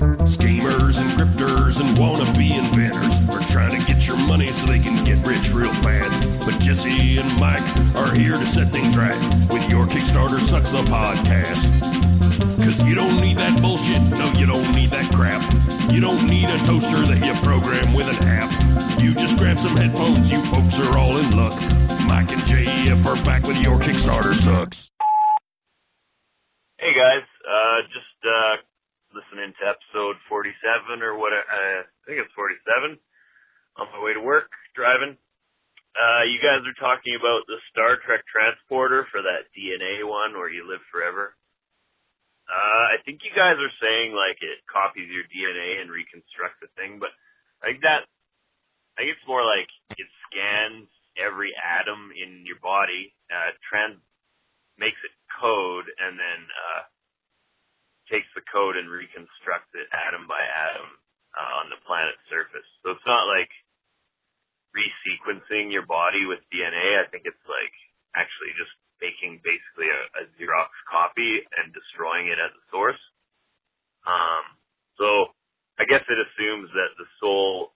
Schemers and grifters and wannabe inventors are trying to get your money so they can get rich real fast. But Jesse and Mike are here to set things right with your Kickstarter Sucks the podcast. Cause you don't need that bullshit. No, you don't need that crap. You don't need a toaster that you program with an app. You just grab some headphones. You folks are all in luck. Mike and JF are back with your Kickstarter Sucks. Hey guys, uh, just uh, listening to episode 47 or what? Uh, I think it's 47. On my way to work, driving. Uh, you guys are talking about the Star Trek transporter for that DNA one where you live forever. Uh, I think you guys are saying like it copies your DNA and reconstructs the thing, but I think that I think it's more like it scans every atom in your body, uh, trans makes it code, and then uh, takes the code and reconstructs it atom by atom uh, on the planet's surface. So it's not like resequencing your body with DNA. I think it's like actually just making basically a, a Xerox copy and destroying it at the source. Um, so I guess it assumes that the soul,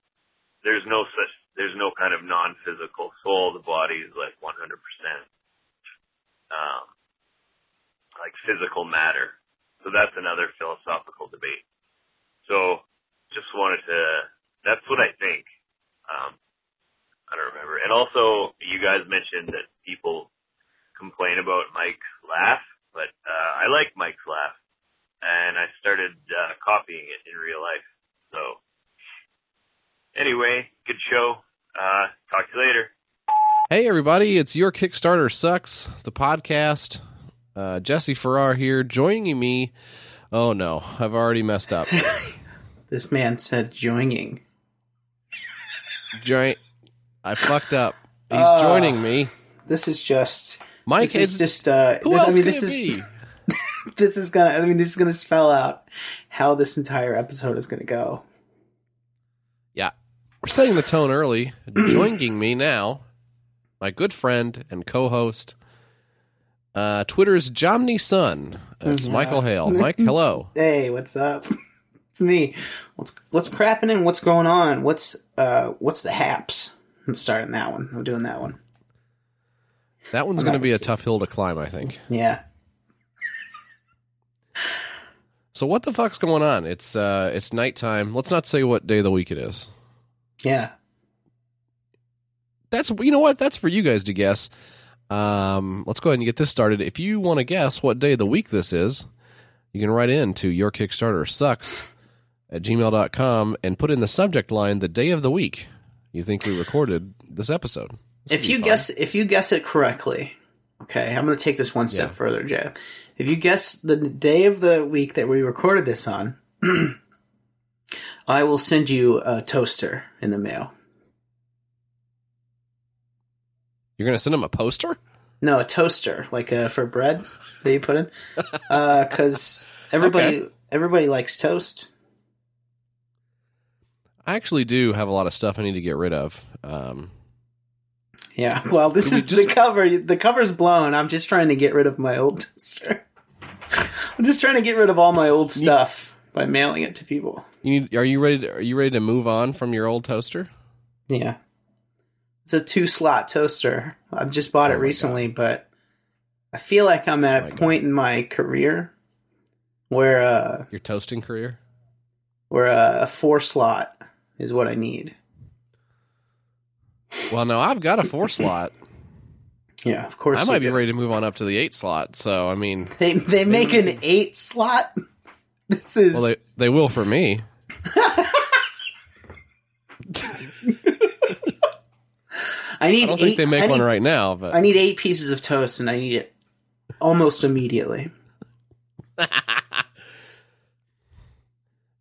there's no such, there's no kind of non-physical soul. The body is like 100%, um, like physical matter. So that's another philosophical debate. So just wanted to, that's what I think. Um, I don't remember. And also, you guys mentioned that people complain about Mike's laugh, but uh, I like Mike's laugh, and I started uh, copying it in real life. So, anyway, good show. Uh, talk to you later. Hey, everybody, it's Your Kickstarter Sucks, the podcast. Uh, Jesse Farrar here, joining me. Oh no, I've already messed up. This man said joining. Join. I fucked up. He's Uh, joining me. This is just. Mike this is is just. Uh, Who this, else I mean, this it is. be? This is gonna. I mean, this is gonna spell out how this entire episode is gonna go. Yeah, we're setting the tone early. joining me now, my good friend and co-host, uh, Twitter's Jomny Son. It's Yeah. Michael Hale. Mike, hello. Hey, what's up? it's me. What's what's crapping and what's going on? What's uh what's the haps? I'm starting that one. I'm doing that one. That one's going to be a tough hill to climb, I think. Yeah. So what the fuck's going on? It's uh, it's nighttime. Let's not say what day of the week it is. Yeah. that's you know what that's for you guys to guess um, let's go ahead and get this started if you want to guess what day of the week this is you can write in to your kickstarter sucks at gmail.com and put in the subject line the day of the week you think we recorded this episode This If you fun. guess if you guess it correctly, okay, I'm going to take this one step Yeah. further, Jeff. If you guess the day of the week that we recorded this on, I will send you a toaster in the mail. You're gonna send him a poster No, a toaster, like uh, for bread that you put in, because everybody Okay. everybody likes toast. i actually do have a lot of stuff i need to get rid of um, Yeah, well, this is just- the cover. The cover's blown. I'm just trying to get rid of my old toaster. I'm just trying to get rid of all my old stuff by mailing it to people. you need, are you ready to, are you ready to move on from your old toaster Yeah. It's a two slot toaster. I've just bought Oh it recently, but I feel like I'm at my a God. point in my career where uh your toasting career where uh, a four slot is what I need. well no i've got a four slot Yeah, of course. I might be ready to move on up to the eight slot. So I mean, They they make an eight slot. This is well, they they will for me. I need I don't eight, think they make I one right now, but I need eight pieces of toast, and I need it almost immediately.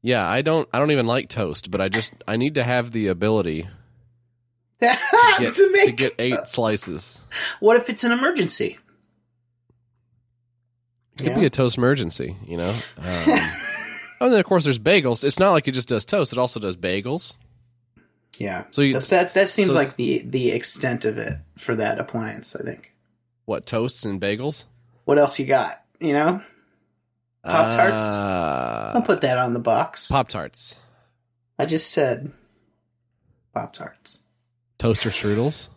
yeah, I don't I don't even like toast, but I just I need to have the ability to, get, make to get eight slices. What if it's an emergency? It could be a toast emergency, you know. Um, oh, and then of course there's bagels. It's not like it just does toast; it also does bagels. Yeah. So you, That that, seems so- like the the extent of it for that appliance. I think. what toasts and bagels? What else you got? You know? Pop Tarts. Uh, I'll put that on the box. Pop Tarts. I just said Pop Tarts. Toaster strudels.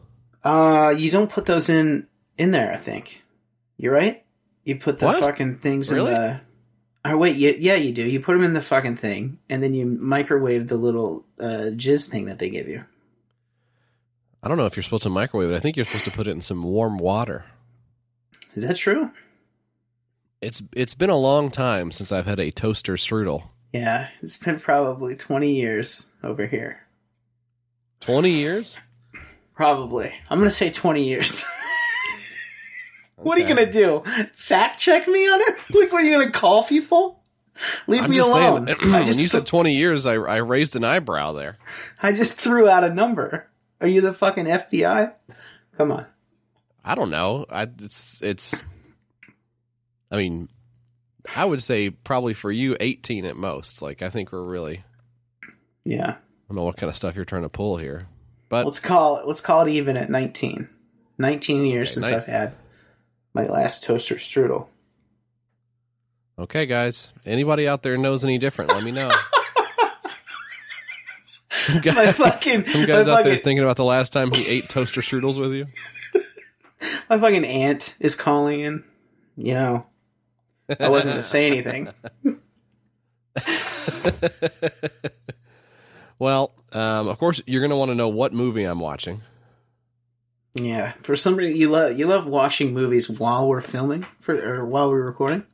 Uh, you don't put those in in there. I think you're right. You put the What? fucking things Really? in the. Oh wait, yeah, yeah, you do. You put them in the fucking thing, and then you microwave the little uh, jizz thing that they give you. I don't know if you're supposed to microwave it. I think you're supposed to put it in some warm water. Is that true? It's it's been a long time since I've had a toaster strudel. Yeah, it's been probably twenty years over here. Twenty years. Probably. I'm gonna say twenty years. What are you gonna do? Fact check me on it? Like, what are you gonna call people? Leave I'm me alone. saying. I when just you said twenty years, I I raised an eyebrow there. I just threw out a number. Are you the fucking FBI? Come on. I don't know. I it's it's. I mean, I would say probably for you eighteen at most. Like I think we're really. Yeah. I don't know what kind of stuff you're trying to pull here, but Let's call it. Let's call it even at 19. 19 years Okay, since nine- I've had my last toaster strudel. okay, guys. Anybody out there knows any different? Let me know. some My guys, fucking, some my guys out there thinking about the last time he ate toaster strudels with you. my fucking aunt is calling in. You know, I wasn't going to say anything. Well, um, of course, you're going to want to know what movie I'm watching. Yeah, for some reason you love you love watching movies while we're filming for or while we're recording.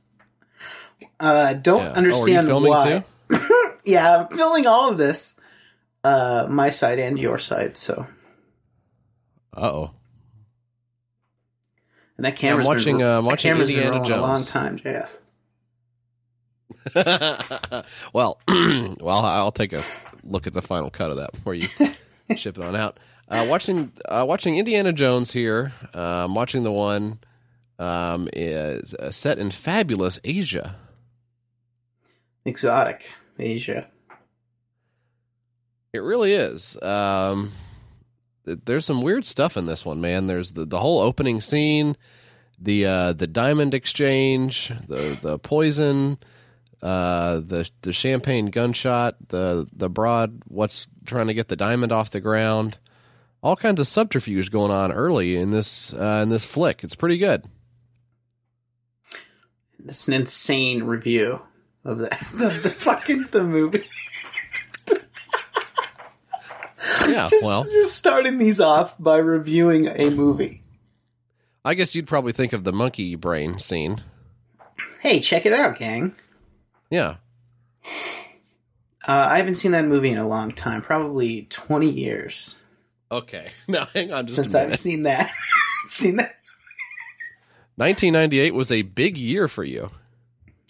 Uh, don't Yeah. Oh, are you understand filming why. too? yeah, I'm filming all of this, uh, my side and your side. So, Uh oh. and that camera's watching, been, uh, I'm watching camera's Indiana been rolling a long time, Jeff. well, well, I'll take a look at the final cut of that before you ship it on out. Uh, watching, uh, watching Indiana Jones here. Uh, I'm watching the one um, is uh, set in fabulous Asia. Exotic Asia. It really is. Um, there's some weird stuff in this one, man. There's the, the whole opening scene, the uh, the diamond exchange, the the poison, uh, the the champagne gunshot, the the broad what's trying to get the diamond off the ground. All kinds of subterfuge going on early in this uh, in this flick. It's pretty good. It's an insane review of the of the fucking the movie. Yeah, just, well, just starting these off by reviewing a movie. I guess you'd probably think of the monkey brain scene. Hey, check it out, gang. Yeah, Uh, I haven't seen that movie in a long time, probably twenty years Okay. Now hang on just since. I've seen that. seen that? 1998 was a big year for you.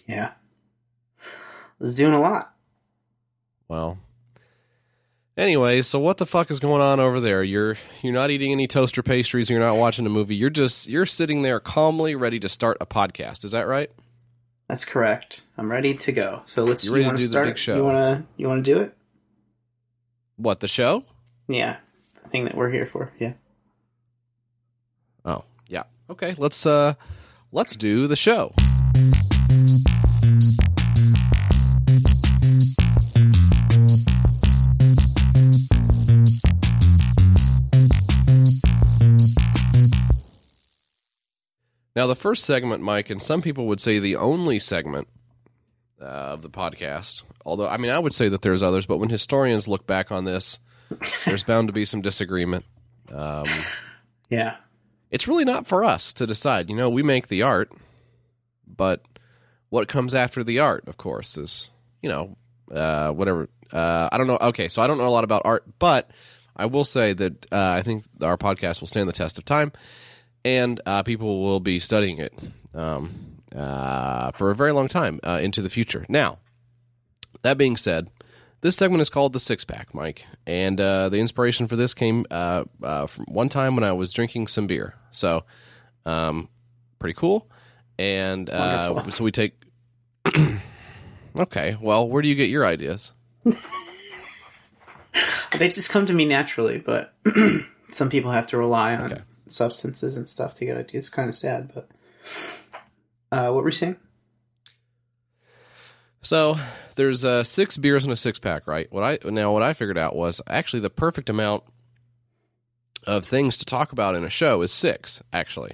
Yeah, was doing a lot. Well. Anyway, so what the fuck is going on over there? You're you're not eating any toaster pastries, you're not watching a movie. You're just you're sitting there calmly ready to start a podcast. Is that right? That's correct. I'm ready to go. So let's. You You, ready to want do to the big show? You want to? You want to do it? What, the show? Yeah, thing that we're here for. Yeah. Oh, yeah. Okay, let's uh let's do the show. Now, the first segment, Mike, and some people would say the only segment uh, of the podcast, although, I mean, I would say that there's others, but when historians look back on this, there's bound to be some disagreement. Um, Yeah. it's really not for us to decide. You know, we make the art, but what comes after the art, of course, is, you know, uh, whatever. Uh, I don't know. Okay, so I don't know a lot about art, but I will say that uh, I think our podcast will stand the test of time, and uh, people will be studying it um, uh, for a very long time uh, into the future. Now, that being said, this segment is called the Six Pack, Mike, and uh, the inspiration for this came uh, uh, from one time when I was drinking some beer. So, um, pretty cool. And uh, so we take. okay, well, where do you get your ideas? They just come to me naturally, but some people have to rely on Okay. substances and stuff to get ideas. It's kind of sad, but uh, what were you saying? So there's uh, six beers in a six pack, right? What I now what I figured out was actually the perfect amount of things to talk about in a show is six, actually,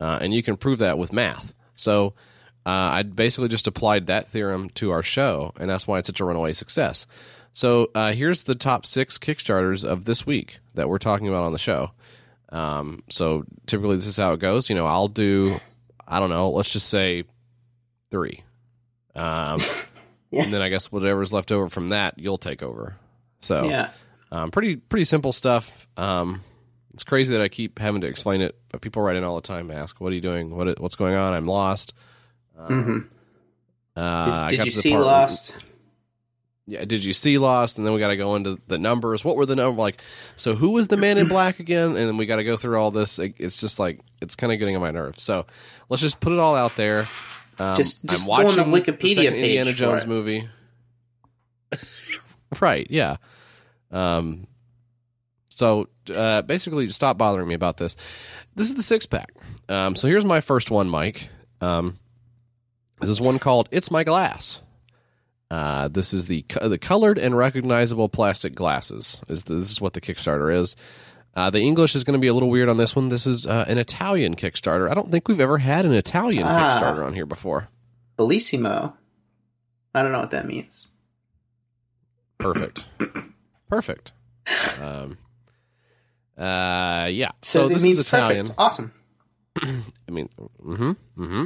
uh, and you can prove that with math. So uh, I basically just applied that theorem to our show, and that's why it's such a runaway success. So uh, here's the top six Kickstarters of this week that we're talking about on the show. Um, so typically this is how it goes. You know, I'll do, I don't know, let's just say three. Um, Yeah. And then I guess whatever's left over from that, you'll take over. So Yeah. um, pretty pretty simple stuff. Um, it's crazy that I keep having to explain it, but people write in all the time and ask, "What are you doing? What what's going on? I'm lost." hmm Uh, I did you see part where- Lost? yeah, did you see Lost? And then we got to go into the numbers. What were the number like? So who was the man in black again? And then we got to go through all this. It- It's just like it's kind of getting on my nerves. So let's just put it all out there. Um, Just- just I'm go on the Wikipedia second page Indiana for Jones it. movie. right? Yeah. Um. So uh, basically, stop bothering me about this. This is the six pack. Um. So here's my first one, Mike. Um. This is one called "It's My Glass." Uh, this is the co- the colored and recognizable plastic glasses. Is the, this is what the Kickstarter is? Uh, the English is going to be a little weird on this one. This is uh, an Italian Kickstarter. I don't think we've ever had an Italian Ah. Kickstarter on here before. Bellissimo. I don't know what that means. Perfect, perfect. Um, uh, yeah. So, So, it this means is Italian. perfect. Awesome. I mean, mm-hmm, mm-hmm.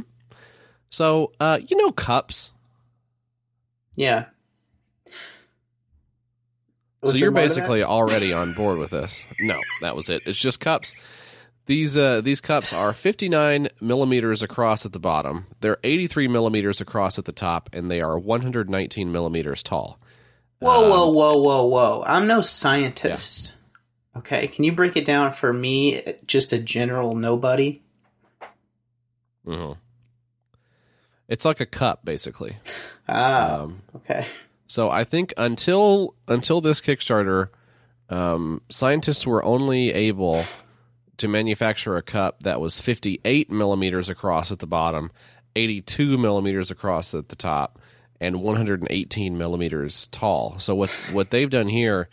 So, uh, you know, cups. Yeah. So you're there more to that? basically already on board with this. No, that was it. It's just cups. These uh, these cups are 59 millimeters across at the bottom. They're 83 millimeters across at the top, and they are 119 millimeters tall. Whoa, Um, whoa, whoa, whoa, whoa. I'm no scientist. Okay, can you break it down for me, just a general nobody? Mm-hmm. It's like a cup, basically. Ah, Um, okay. So I think until until this Kickstarter, um, scientists were only able to manufacture a cup that was 58 millimeters across at the bottom, 82 millimeters across at the top, and 118 millimeters tall. So what what they've done here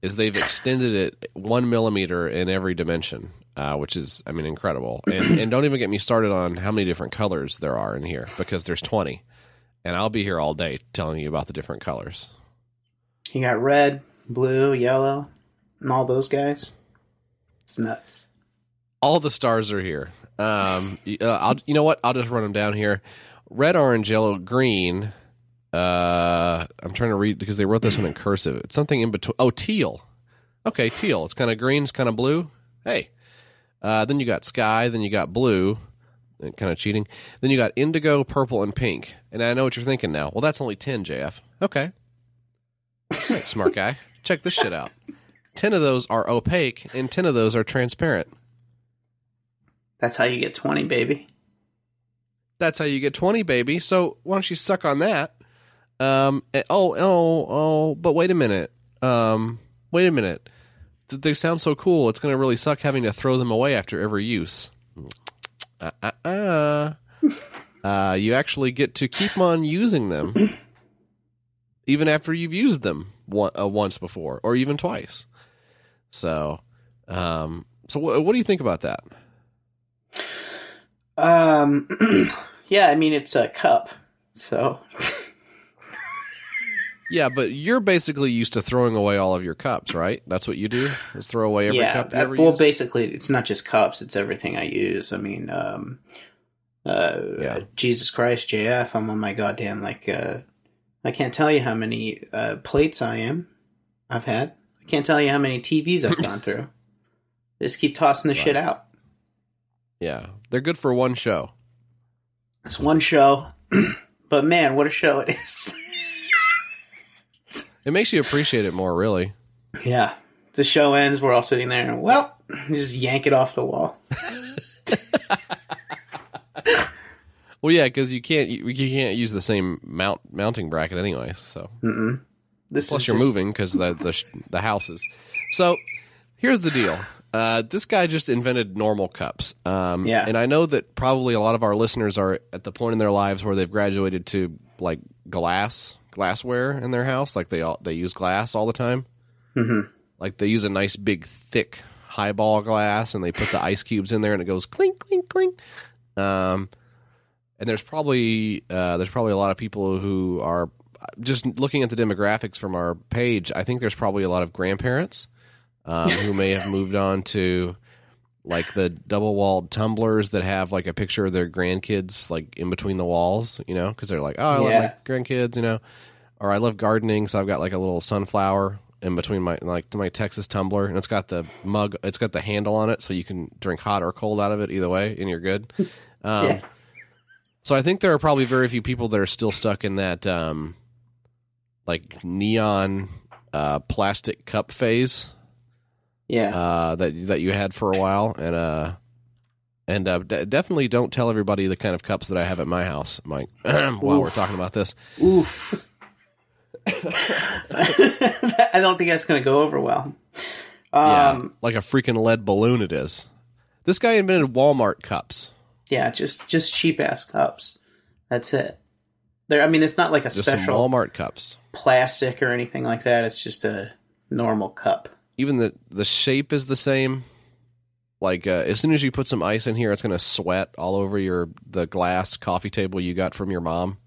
is they've extended it one millimeter in every dimension, uh, which is I mean incredible. And and don't even get me started on how many different colors there are in here because there's 20 and I'll be here all day telling you about the different colors. You got red, blue, yellow, and all those guys. It's nuts. All the stars are here. Um, uh, I'll, you know what? I'll just run them down here. Red, orange, yellow, green. Uh, I'm trying to read because they wrote this one in cursive. It's something in between. Oh, teal. Okay, teal. It's kind of green. It's kind of blue. Hey. Uh, then you got sky. Then you got blue. Kind of cheating. Then you got indigo, purple, and pink. And I know what you're thinking now. Well, that's only ten, JF. Okay. Smart guy. Check this shit out. Ten of those are opaque, and ten of those are transparent. That's how you get 20, baby. That's how you get 20, baby. So why don't you suck on that? Um. eh, Oh, oh, oh. But wait a minute. Um. Wait a minute. They sound so cool. It's going to really suck having to throw them away after every use. Uh, uh, uh. uh, you actually get to keep on using them, even after you've used them one, uh, once before, or even twice. So, um. So wh- what do you think about that? Um, yeah, I mean, it's a cup. So, Yeah, but you're basically used to throwing away all of your cups, right? That's what you do is throw away every yeah. cup you uh, ever well, use. basically, it's not just cups, it's everything I use. I mean, um, uh, Yeah. Jesus Christ, JF, I'm on my goddamn, like, uh, I can't tell you how many uh, plates I am. I've had. I can't tell you how many TVs I've gone through. Just keep tossing the shit out. yeah, they're good for one show. It's one show, but man, what a show it is. It makes you appreciate it more, really. yeah. The show ends, we're all sitting there, and well, you just yank it off the wall. Well, yeah, because you can't you, you can't use the same mount mounting bracket anyways. So Mm-mm. This plus is you're just- moving because the the the houses. So here's the deal. Uh, this guy just invented normal cups. Um, Yeah. And I know that probably a lot of our listeners are at the point in their lives where they've graduated to like glass glassware in their house. Like they all they use glass all the time. Mhm. Like they use a nice big thick highball glass, and they put the ice cubes in there, and it goes clink clink clink. Um, and there's probably uh, there's probably a lot of people who are just looking at the demographics from our page. I think there's probably a lot of grandparents um, who may have moved on to like the double walled tumblers that have like a picture of their grandkids like in between the walls, you know, because they're like, oh, I love my grandkids, you know, or I love gardening, so I've got like a little sunflower in between my like my Texas tumbler, and it's got the mug, it's got the handle on it, so you can drink hot or cold out of it either way, and you're good. Um, Yeah. So I think there are probably very few people that are still stuck in that um, like neon uh, plastic cup phase Yeah. uh, that that you had for a while, and uh, and uh, d- definitely don't tell everybody the kind of cups that I have at my house, Mike. while we're talking about this, Oof. I don't think that's going to go over well. yeah, Um, like a freaking lead balloon, it is. This guy invented Walmart cups, yeah. just just cheap ass cups. That's it. There. I mean, it's not like a just some special Walmart cups. plastic or anything like that. It's just a normal cup. Even the the shape is the same. Like uh, as soon as you put some ice in here, it's going to sweat all over your the glass coffee table you got from your mom.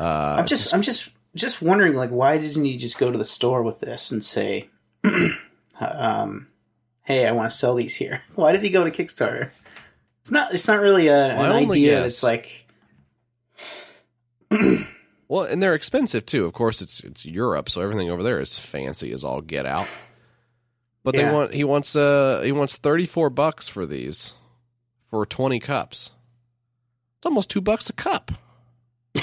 Uh, I'm just I'm just just wondering like why didn't he just go to the store with this and say, um, "Hey, I want to sell these here." Why did he go to Kickstarter? It's not it's not really a, an idea guess- that's like Well, and they're expensive too. Of course, it's it's Europe, so everything over there is fancy as all get out. But they Yeah. want he wants uh he wants thirty four bucks for these for twenty cups. It's almost two bucks a cup.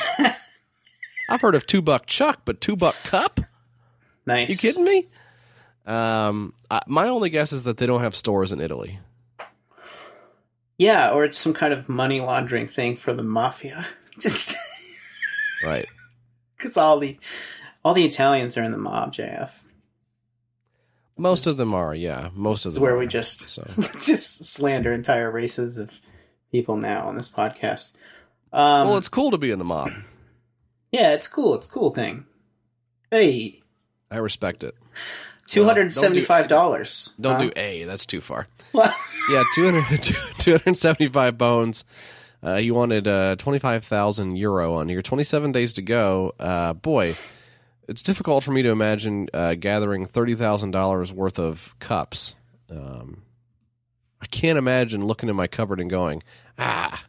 I've heard of two buck chuck, but two buck cup? nice. You kidding me? Um, I, my only guess is that they don't have stores in Italy. Yeah, or it's some kind of money laundering thing for the mafia. Just Right. Because all the all the Italians are in the mob, JF. Most of them are, yeah. Most of them where are. we just so just slander entire races of people now on this podcast. Um, well, it's cool to be in the mob. yeah, it's cool. It's a cool thing. Hey, I respect it. two hundred seventy-five dollars. Don't do A. That's too far. Well, Yeah, 200, 275 bones. Uh, you wanted uh, 25,000 euro on here. 27 days to go. Uh, boy, it's difficult for me to imagine uh, gathering $30,000 worth of cups. Um, I can't imagine looking in my cupboard and going, ah,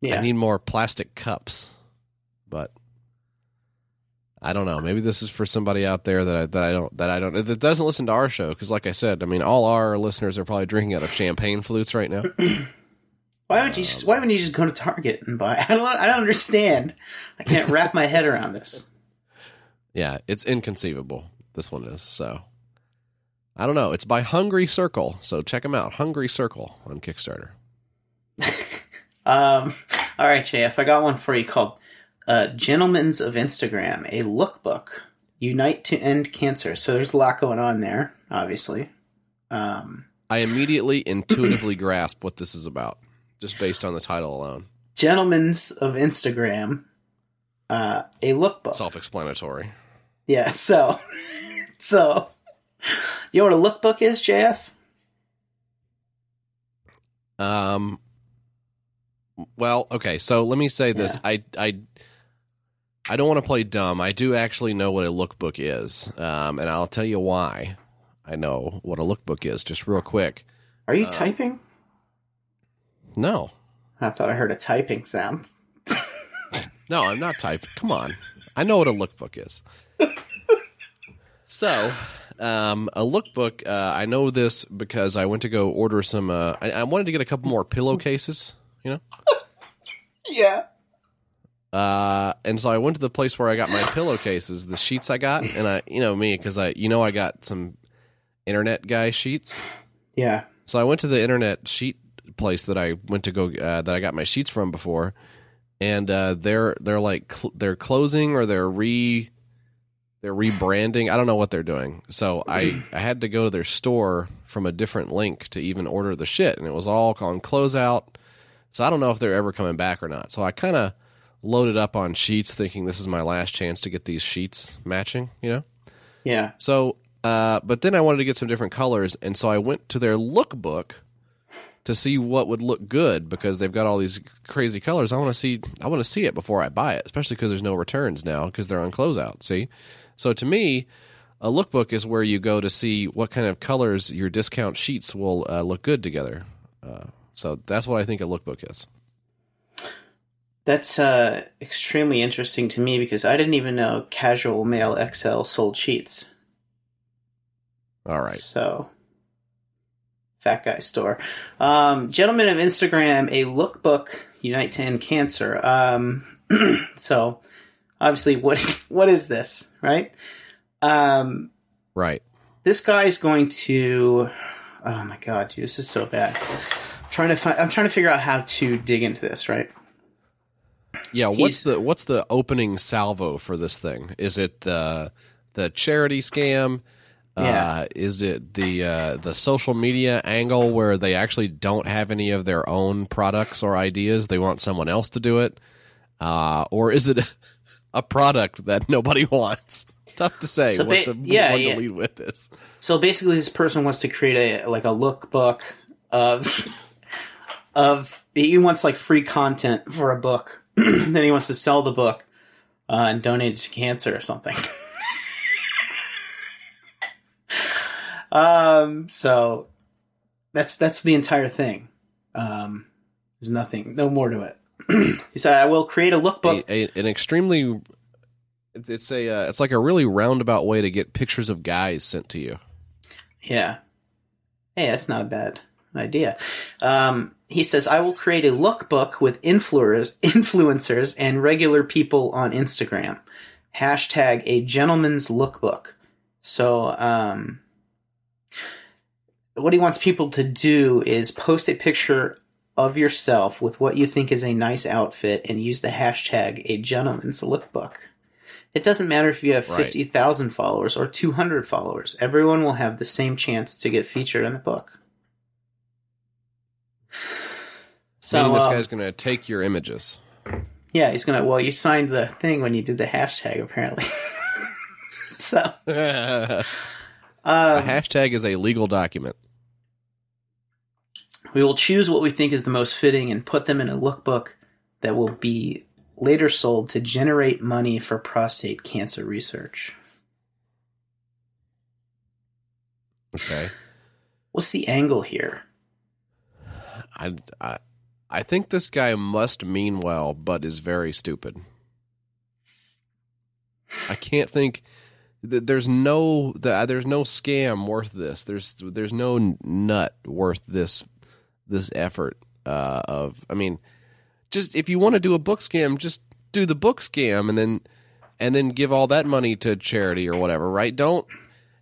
yeah. I need more plastic cups. But I don't know. Maybe this is for somebody out there that I, that I don't that I don't that doesn't listen to our show because, like I said, I mean, all our listeners are probably drinking out of champagne flutes right now. why would you? Just, why wouldn't you just go to Target and buy? I don't. I don't understand. I can't wrap my head around this. Yeah, it's inconceivable. This one is so. I don't know. It's by Hungry Circle, so check them out. Hungry Circle on Kickstarter. Um, all right, JF, I got one for you called uh, "Gentlemen's of Instagram," a lookbook. Unite to end cancer. So there's a lot going on there, obviously. Um, I immediately intuitively grasp what this is about just based on the title alone. Gentlemen's of Instagram, uh, a lookbook. Self-explanatory. Yeah, so so you know what a lookbook is, JF? Um. Well, okay. So let me say this. Yeah. I I I don't want to play dumb. I do actually know what a lookbook is, um, and I'll tell you why. I know what a lookbook is. Just real quick. Are you Uh, typing? No, I thought I heard a typing sound. no, I'm not typing. Come on. I know what a lookbook is. so, um, a lookbook. Uh, I know this because I went to go order some. Uh, I, I wanted to get a couple more pillowcases. You know. Yeah. Uh, and so I went to the place where I got my pillowcases, the sheets I got, and I, you know me, because I, you know, I got some internet guy sheets. Yeah. So I went to the internet sheet place that I went to go uh, that I got my sheets from before, and uh, they're they're like cl- they're closing or they're re they're rebranding. I don't know what they're doing. So I I had to go to their store from a different link to even order the shit, and it was all on closeout. So I don't know if they're ever coming back or not. So I kind of loaded up on sheets, thinking this is my last chance to get these sheets matching. You know. Yeah. So, uh, but then I wanted to get some different colors, and so I went to their lookbook to see what would look good because they've got all these crazy colors. I want to see, I want to see it before I buy it, especially because there's no returns now because they're on closeout. See, so to me, a lookbook is where you go to see what kind of colors your discount sheets will uh, look good together. Uh, so that's what I think a lookbook is. That's uh, extremely interesting to me because I didn't even know Casual Male XL sold sheets. All right. So, fat guy store. Um, gentlemen of Instagram, a lookbook unite to end cancer. Um, so, obviously, what what is this, right? Um, Right. this guy's going to. Oh my god, dude, this is so bad. I'm trying to find. I'm trying to figure out how to dig into this, right? Yeah, He's- what's the what's the opening salvo for this thing? Is it the the charity scam? Yeah. Uh, is it the uh, the social media angle where they actually don't have any of their own products or ideas? They want someone else to do it, uh, or is it a product that nobody wants? Tough to say. So what ba- the yeah, one yeah. to lead with this. So basically, this person wants to create a like a lookbook of of he wants like free content for a book. then he wants to sell the book uh, and donate it to cancer or something. Um. So that's that's the entire thing. Um. There's nothing, no more to it. he said, "I will create a lookbook." A, a, an extremely it's a uh, it's like a really roundabout way to get pictures of guys sent to you. Yeah. Hey, that's not a bad idea. Um, he says, I will create a lookbook with influencers, influencers and regular people on Instagram. Hashtag a gentleman's lookbook. So, um, what he wants people to do is post a picture of yourself with what you think is a nice outfit and use the hashtag a gentleman's lookbook. It doesn't matter if you have Right. 50,000 followers or 200 followers. Everyone will have the same chance to get featured in the book. So, Meaning this um, guy's going to take your images. yeah, he's gonna. Well, you signed the thing when you did the hashtag, apparently. so, a um, hashtag is a legal document. We will choose what we think is the most fitting and put them in a lookbook that will be later sold to generate money for prostate cancer research. Okay. What's the angle here? I, I, I think this guy must mean well, but is very stupid. I can't think. th- There's no the, there's no scam worth this. There's there's no nut worth this this effort uh, of. I mean, just if you want to do a book scam, just do the book scam and then and then give all that money to charity or whatever. Right? Don't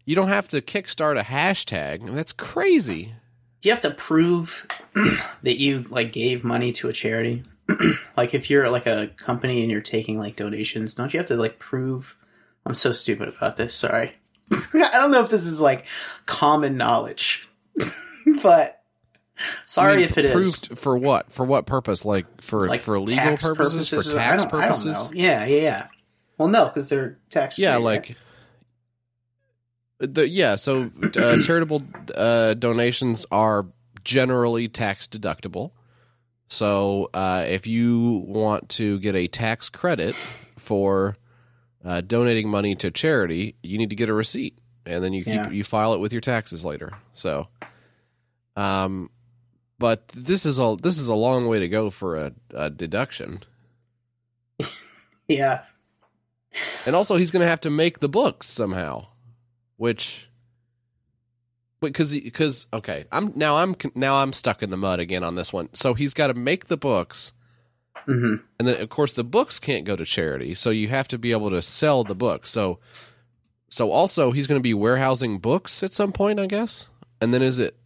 you don't have to kickstart a hashtag. I mean, that's crazy. you have to prove that you like gave money to a charity like if you're like a company and you're taking like donations don't you have to like prove i'm so stupid about this sorry i don't know if this is like common knowledge but sorry I mean, if it is for what? For what purpose? Like for like for legal tax purposes, for tax I don't, I don't know. yeah yeah yeah well no because they're tax Yeah, like the yeah. So uh, charitable uh, donations are generally tax deductible. So uh, if you want to get a tax credit for uh, donating money to charity, you need to get a receipt, and then you keep Yeah. you file it with your taxes later. So, um, but this is a this is a long way to go for a, a deduction. yeah And also, he's going to have to make the books somehow, which, because because okay, I'm now I'm now I'm stuck in the mud again on this one. So he's got to make the books, Mm-hmm. and then of course the books can't go to charity, so you have to be able to sell the books. So, so also he's going to be warehousing books at some point, I guess. And then is it?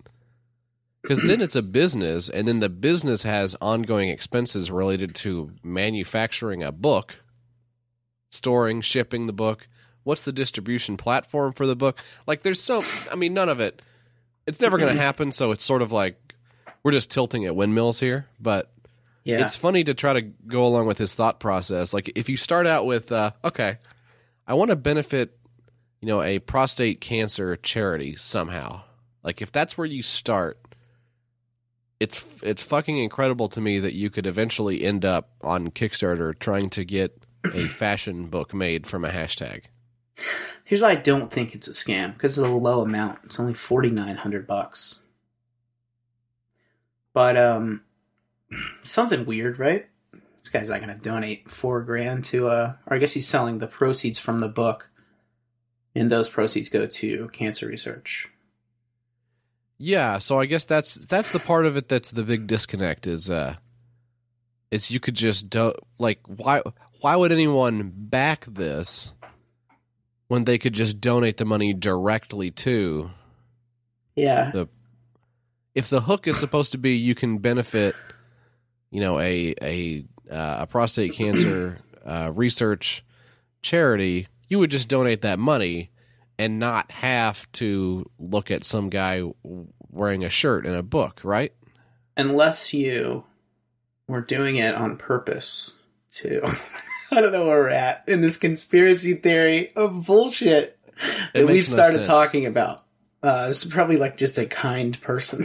Because then it's a business, and then the business has ongoing expenses related to manufacturing a book, storing, shipping the book. What's the distribution platform for the book? Like, there's so, I mean, none of it. It's never going to happen. So it's sort of like we're just tilting at windmills here. But Yeah. it's funny to try to go along with his thought process. Like if you start out with, uh, okay, I want to benefit, you know, a prostate cancer charity somehow. Like if that's where you start, it's it's fucking incredible to me that you could eventually end up on Kickstarter trying to get a fashion book made from a hashtag. Here's why I don't think it's a scam because of the low amount. It's only forty nine hundred bucks. But um, something weird, right? This guy's not going to donate four grand to uh, or I guess he's selling the proceeds from the book, and those proceeds go to cancer research. Yeah, so I guess that's that's the part of it that's the big disconnect is uh is you could just do like why why would anyone back this when they could just donate the money directly to Yeah, the, if the hook is supposed to be you can benefit you know a a uh, a prostate cancer uh, research charity you would just donate that money and not have to look at some guy wearing a shirt in a book right unless you were doing it on purpose too. I don't know where we're at in this conspiracy theory of bullshit that we've started talking about. Uh, this is probably like just a kind person,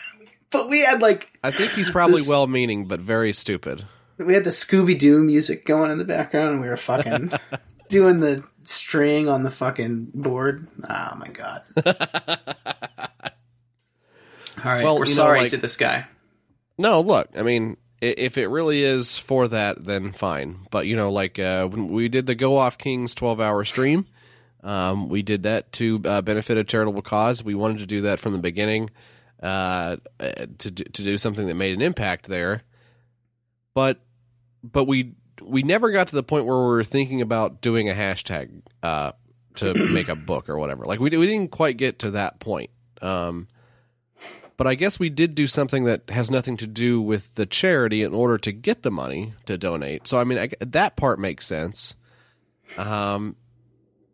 but we had like I think he's probably This- well meaning but very stupid. we had the Scooby Doo music going in the background, and we were fucking doing the string on the fucking board. Oh my god! All right, Well, we're you know, sorry like- to this guy. No, look, I mean, if it really is for that, then fine. But you know, like uh, when we did the Go Off Kings twelve-hour stream, um, we did that to uh, benefit a charitable cause. We wanted to do that from the beginning uh, uh, to to do something that made an impact there. But but we we never got to the point where we were thinking about doing a hashtag uh, to make a book or whatever. Like we we didn't quite get to that point. Um, but I guess we did do something that has nothing to do with the charity in order to get the money to donate. So I mean, I, that part makes sense. Um,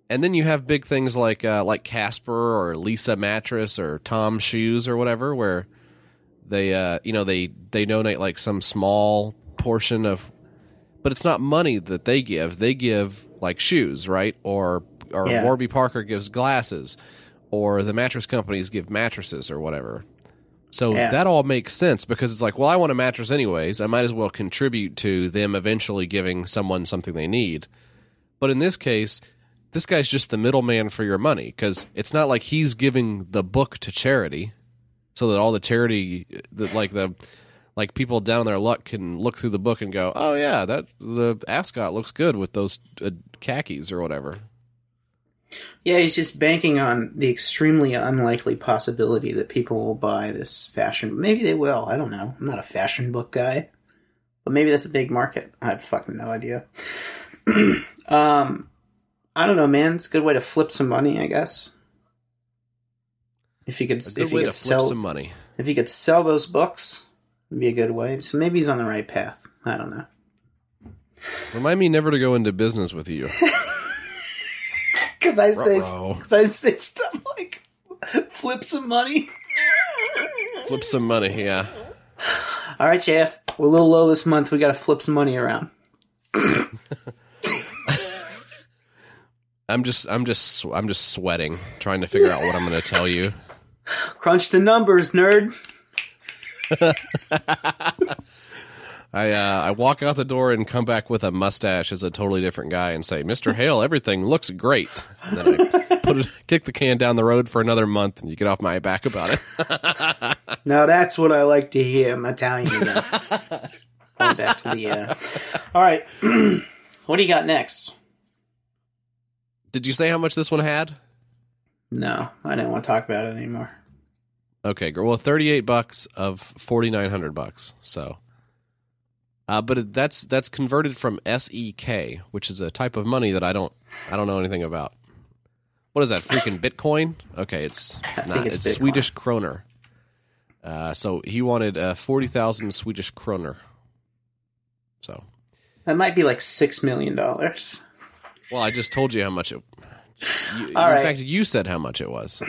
and then you have big things like uh, like Casper or Leesa mattress or Tom shoes or whatever, where they uh, you know they they donate like some small portion of, but it's not money that they give. They give like shoes, right? Or or Yeah. Warby Parker gives glasses, or the mattress companies give mattresses or whatever. So Yeah. that all makes sense because it's like, well, I want a mattress anyways. I might as well contribute to them eventually giving someone something they need. But in this case, this guy's just the middleman for your money because it's not like he's giving the book to charity so that all the charity, that like the like people down their luck can look through the book and go, oh yeah, that the ascot looks good with those uh, khakis or whatever. Yeah, he's just banking on the extremely unlikely possibility that people will buy this fashion. Maybe they will. I don't know. I'm not a fashion book guy, but maybe that's a big market. I have fucking no idea. um, I don't know, man. It's a good way to flip some money, I guess. If you could, if you could sell, some money. if you could sell those books, it'd be a good way. So maybe he's on the right path. I don't know. Remind me never to go into business with you. Because I say, because I say stuff like flip some money. flip some money, yeah. All right, JF, we're a little low this month. We got to flip some money around. I'm just, I'm just, I'm just sweating trying to figure out what I'm going to tell you. Crunch the numbers, nerd. I, uh, I walk out the door and come back with a mustache as a totally different guy and say, "Mr. Hale, everything looks great." And then I put it, kick the can down the road for another month, and you get off my back about it. Now that's what I like to hear. I'm Italian again. Back to the. Uh... All right, what do you got next? Did you say how much this one had? No, I didn't want to talk about it anymore. Okay, well, thirty-eight bucks of forty-nine hundred bucks. So, uh, but that's that's converted from SEK, which is a type of money that I don't I don't know anything about. What is that? Freaking Bitcoin? Okay, it's not. it's It's, Swedish kroner. Uh, so he wanted uh, forty thousand Swedish kroner. So, That might be like six million dollars. well, I just told you how much it. You, in All right. fact, you said how much it was.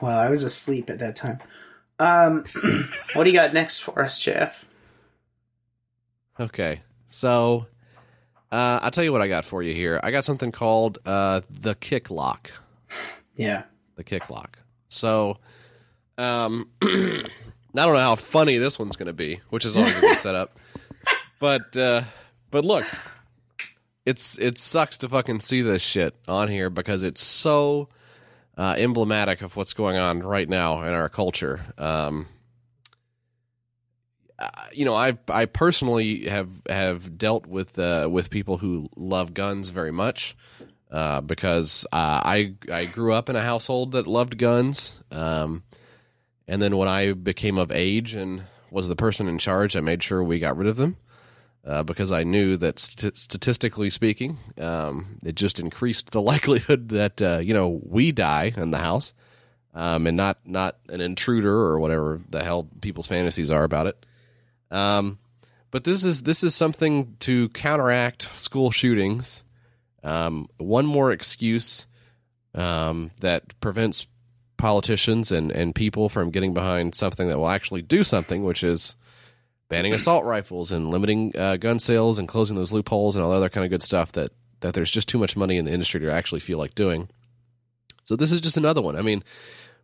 Well, I was asleep at that time. Um, what do you got next for us, Jeff? Okay, so uh, I'll tell you what I got for you here. I got something called uh, the kick lock. Yeah. The kick lock. So, um, I don't know how funny this one's going to be, which is always a good setup. But uh, but look, it's it sucks to fucking see this shit on here because it's so uh, emblematic of what's going on right now in our culture. Um, you know, I I personally have have dealt with uh, with people who love guns very much uh, because uh, I I grew up in a household that loved guns, um, and then when I became of age and was the person in charge, I made sure we got rid of them. Uh, because I knew that st- statistically speaking, um, it just increased the likelihood that uh, you know we die in the house, um, and not not an intruder or whatever the hell people's fantasies are about it. Um, but this is this is something to counteract school shootings. Um, one more excuse um, that prevents politicians and, and people from getting behind something that will actually do something, which is banning assault rifles and limiting uh, gun sales and closing those loopholes and all other kind of good stuff that that there's just too much money in the industry to actually feel like doing. So this is just another one. I mean,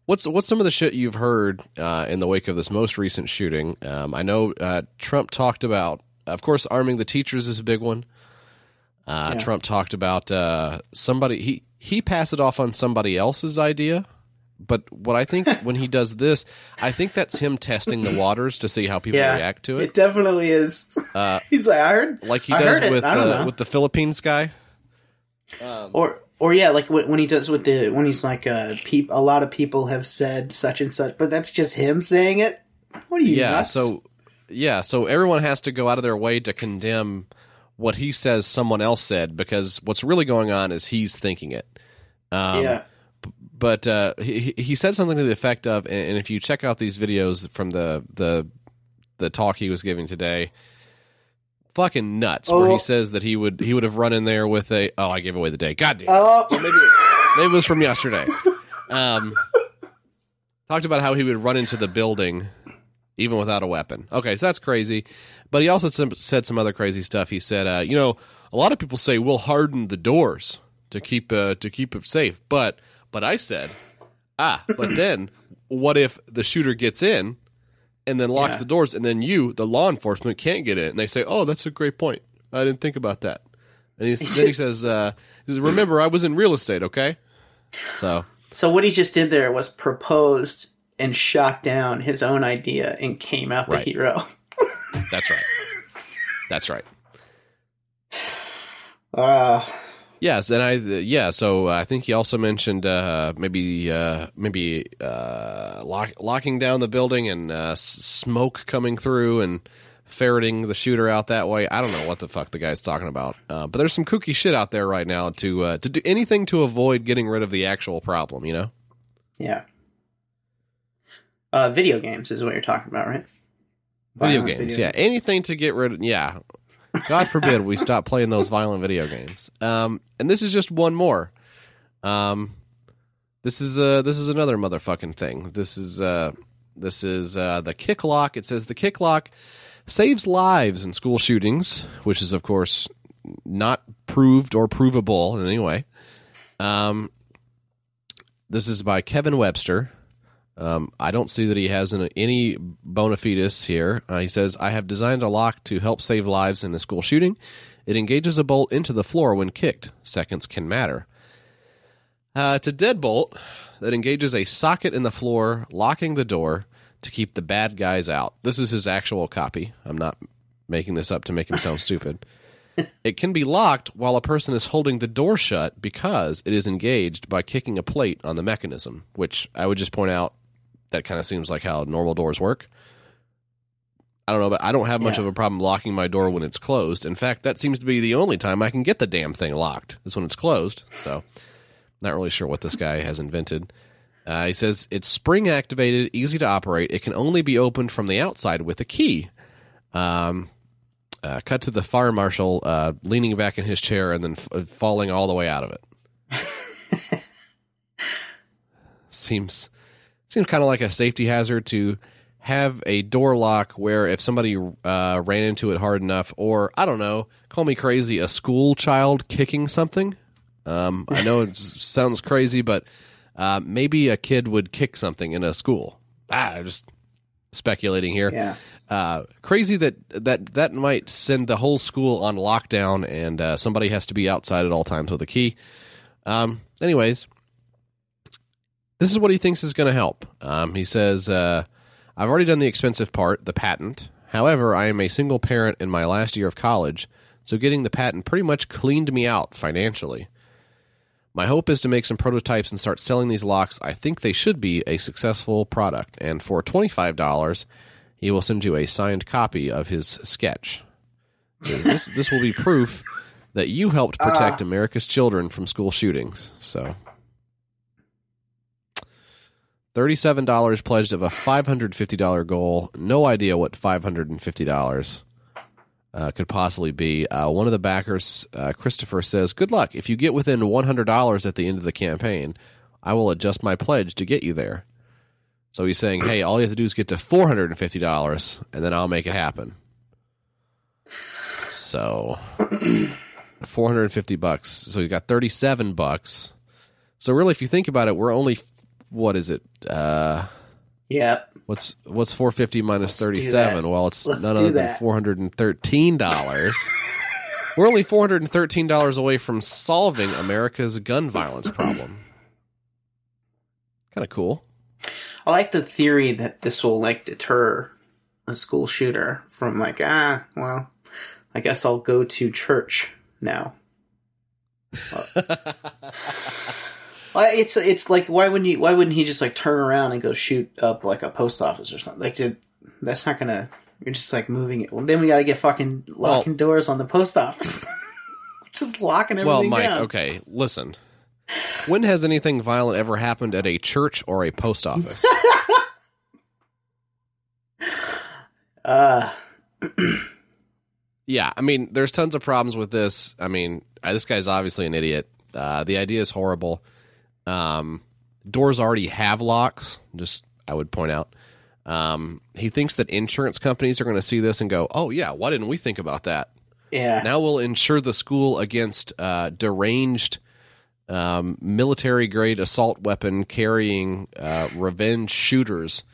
what's what's some of the shit you've heard uh, in the wake of this most recent shooting? Um, I know uh, Trump talked about, of course, arming the teachers is a big one. Uh, Yeah. Trump talked about uh, somebody he he passed it off on somebody else's idea. But what I think when he does this, I think that's him testing the waters to see how people Yeah. react to It it. definitely is. Uh, He's like, I heard. like he I does with uh, with the Philippines guy. or or yeah, like when when he does with the when he's like, uh, peop, a lot of people have said such and such, but that's just him saying it. What are you yeah nuts? so yeah so everyone has to go out of their way to condemn what he says someone else said because what's really going on is he's thinking it um, yeah, but uh, he, he said something to the effect of and if you check out these videos from the the the talk he was giving today fucking nuts where Oh. he says that he would he would have run in there with a oh i gave away the day god damn oh, Maybe it was from yesterday. Um, talked about how he would run into the building even without a weapon. Okay, so that's crazy. But he also some, said some other crazy stuff. He said, uh, you know, a lot of people say we'll harden the doors to keep uh, to keep it safe, but but I said, ah, but then what if the shooter gets in and then locks Yeah. the doors, and then you, the law enforcement, can't get in? And they say, oh, that's a great point. I didn't think about that. And he's, then he says, uh, he says, remember, I was in real estate, okay? So so what he just did there was proposed and shot down his own idea and came out the Right. hero. that's right. That's right. Uh, Yes, and I yeah. So I think he also mentioned uh, maybe uh, maybe uh, lock, locking down the building and uh, s- smoke coming through and ferreting the shooter out that way. I don't know what the fuck the guy's talking about, uh, but there's some kooky shit out there right now to uh, to do anything to avoid getting rid of the actual problem. You know? yeah. Uh, video games is what you're talking about, right? Video Violent games, video yeah. Anything to get rid of, yeah. God forbid we stop playing those violent video games. Um, and this is just one more. Um, this is uh, this is another motherfucking thing. This is uh, this is uh, the kick lock. It says the kick lock saves lives in school shootings, which is of course not proved or provable in any way. Um, this is by Kevin Webster. Um, I don't see that he has an, any bona fides here. Uh, he says, I have designed a lock to help save lives in a school shooting. It engages a bolt into the floor when kicked. Seconds can matter. Uh, it's a deadbolt that engages a socket in the floor, locking the door to keep the bad guys out. This is his actual copy. I'm not making this up to make him sound stupid. It can be locked while a person is holding the door shut because it is engaged by kicking a plate on the mechanism, which I would just point out that kind of seems like how normal doors work. I don't know, but I don't have much Yeah. of a problem locking my door when it's closed. In fact, that seems to be the only time I can get the damn thing locked is when it's closed. So, not really sure what this guy has invented. Uh, he says it's spring activated, easy to operate. It can only be opened from the outside with a key. Um, uh, cut to the fire marshal uh, leaning back in his chair and then f- falling all the way out of it. seems seems kind of like a safety hazard to have a door lock where if somebody uh, ran into it hard enough, or I don't know, call me crazy, a school child kicking something. Um, I know it sounds crazy, but uh, maybe a kid would kick something in a school. Ah, I'm just speculating here. Yeah. Uh, crazy that that that might send the whole school on lockdown, and uh, somebody has to be outside at all times with a key. Um, anyways, this is what he thinks is going to help. Um, he says, uh, "I've already done the expensive part, the patent. However, I am a single parent in my last year of college, so getting the patent pretty much cleaned me out financially." My hope is to make some prototypes and start selling these locks. I think they should be a successful product. And for $25, he will send you a signed copy of his sketch. So this this will be proof that you helped protect America's children from school shootings. So thirty-seven dollars pledged of a five hundred fifty dollar goal. No idea what five hundred and fifty dollars uh, could possibly be. Uh, one of the backers, uh, Christopher, says, "Good luck. If you get within one hundred dollars at the end of the campaign, I will adjust my pledge to get you there." So he's saying, "Hey, all you have to do is get to four hundred and then I'll make it happen." So, four hundred and fifty bucks. So he's got thirty-seven bucks. So really, if you think about it, we're only what is it? Uh, Yep. what's what's four fifty minus Let's do thirty-seven? Well, it's Let's none other than four hundred and thirteen dollars. we're only four hundred and thirteen dollars away from solving America's gun violence problem. Kind of cool. I like the theory that this will like deter a school shooter from like ah well, I guess I'll go to church now. It's it's like why wouldn't you why wouldn't he just like turn around and go shoot up like a post office or something like that's not gonna you're just like moving it well then we got to get fucking locking doors on the post office just locking everything Well, Mike, down okay, listen. When has anything violent ever happened at a church or a post office? uh yeah, I mean, there's tons of problems with this. I mean, uh, this guy's obviously an idiot. Uh, the idea is horrible. Um, doors already have locks. Just I would point out. Um, he thinks that insurance companies are going to see this and go, "Oh yeah, why didn't we think about that?" yeah Now we'll insure the school against uh, deranged, um, military grade assault weapon carrying uh, revenge shooters.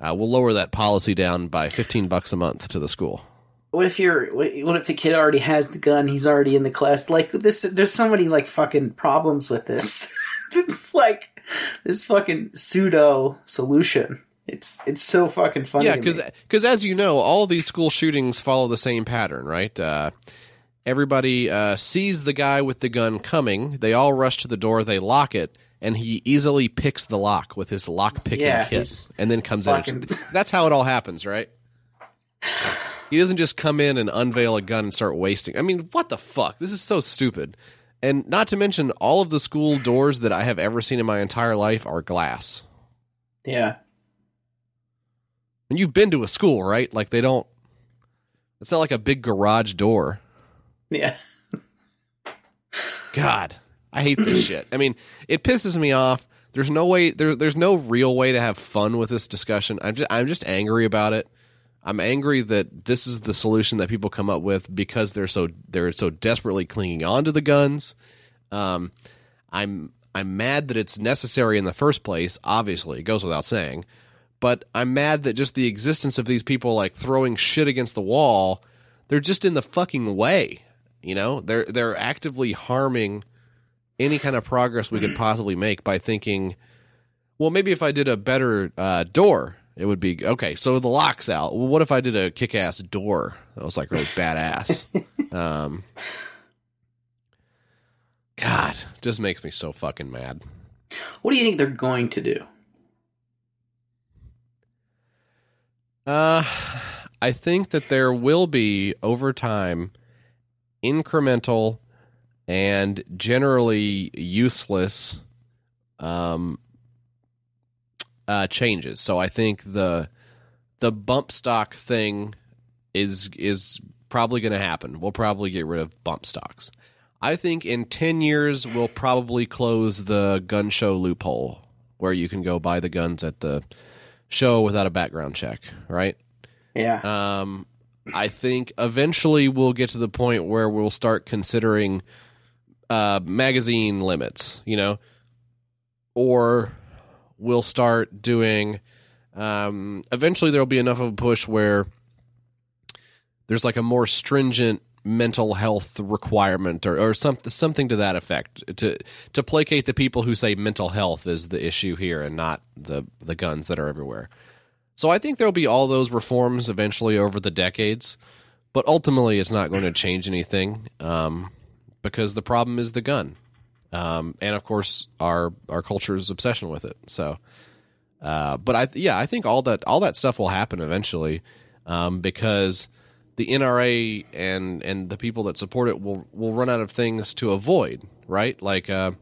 Uh, we'll lower that policy down by fifteen bucks a month to the school. What if you're? What what if the kid already has the gun? He's already in the class. Like this, there's so many like fucking problems with this. it's like this fucking pseudo solution. It's it's so fucking funny. Yeah, to because as you know, all these school shootings follow the same pattern, right? Uh, everybody uh, sees the guy with the gun coming. They all rush to the door. They lock it, and he easily picks the lock with his lock picking Yeah, kit, and then comes in. fucking- That's how it all happens, right? He doesn't just come in and unveil a gun and start wasting. I mean, what the fuck? This is so stupid. And not to mention, all of the school doors that I have ever seen in my entire life are glass. yeah, And you've been to a school, right? Like they don't. It's not like a big garage door. yeah, God, I hate this shit. I mean, it pisses me off. There's no way. There, there's no real way to have fun with this discussion. I'm just, I'm just angry about it. I'm angry that this is the solution that people come up with because they're so they're so desperately clinging on to the guns. Um, I'm I'm mad that it's necessary in the first place. Obviously, it goes without saying. But I'm mad that just the existence of these people like throwing shit against the wall, they're just in the fucking way. You know, they're they're actively harming any kind of progress we could possibly make by thinking, well, maybe if I did a better uh, door, it would be okay. So the lock's out. Well, what if I did a kick-ass door that was like really badass? Um, God, just makes me so fucking mad. what do you think they're going to do? Uh, I think that there will be over time incremental and generally useless um, uh, changes. So I think the the bump stock thing is is probably going to happen. We'll probably get rid of bump stocks. I think in ten years we'll probably close the gun show loophole where you can go buy the guns at the show without a background check, right? Yeah. Um, I think eventually we'll get to the point where we'll start considering uh, magazine limits, you know, or we'll start doing. Um, eventually, there'll be enough of a push where there's like a more stringent mental health requirement or, or something something to that effect to to placate the people who say mental health is the issue here and not the the guns that are everywhere. So I think there'll be all those reforms eventually over the decades, but ultimately it's not going to change anything um, because the problem is the gun, um, and of course our our culture's obsession with it. So, uh, but I yeah I think all that all that stuff will happen eventually um, because the NRA and and the people that support it will will run out of things to avoid, right? Like. Uh,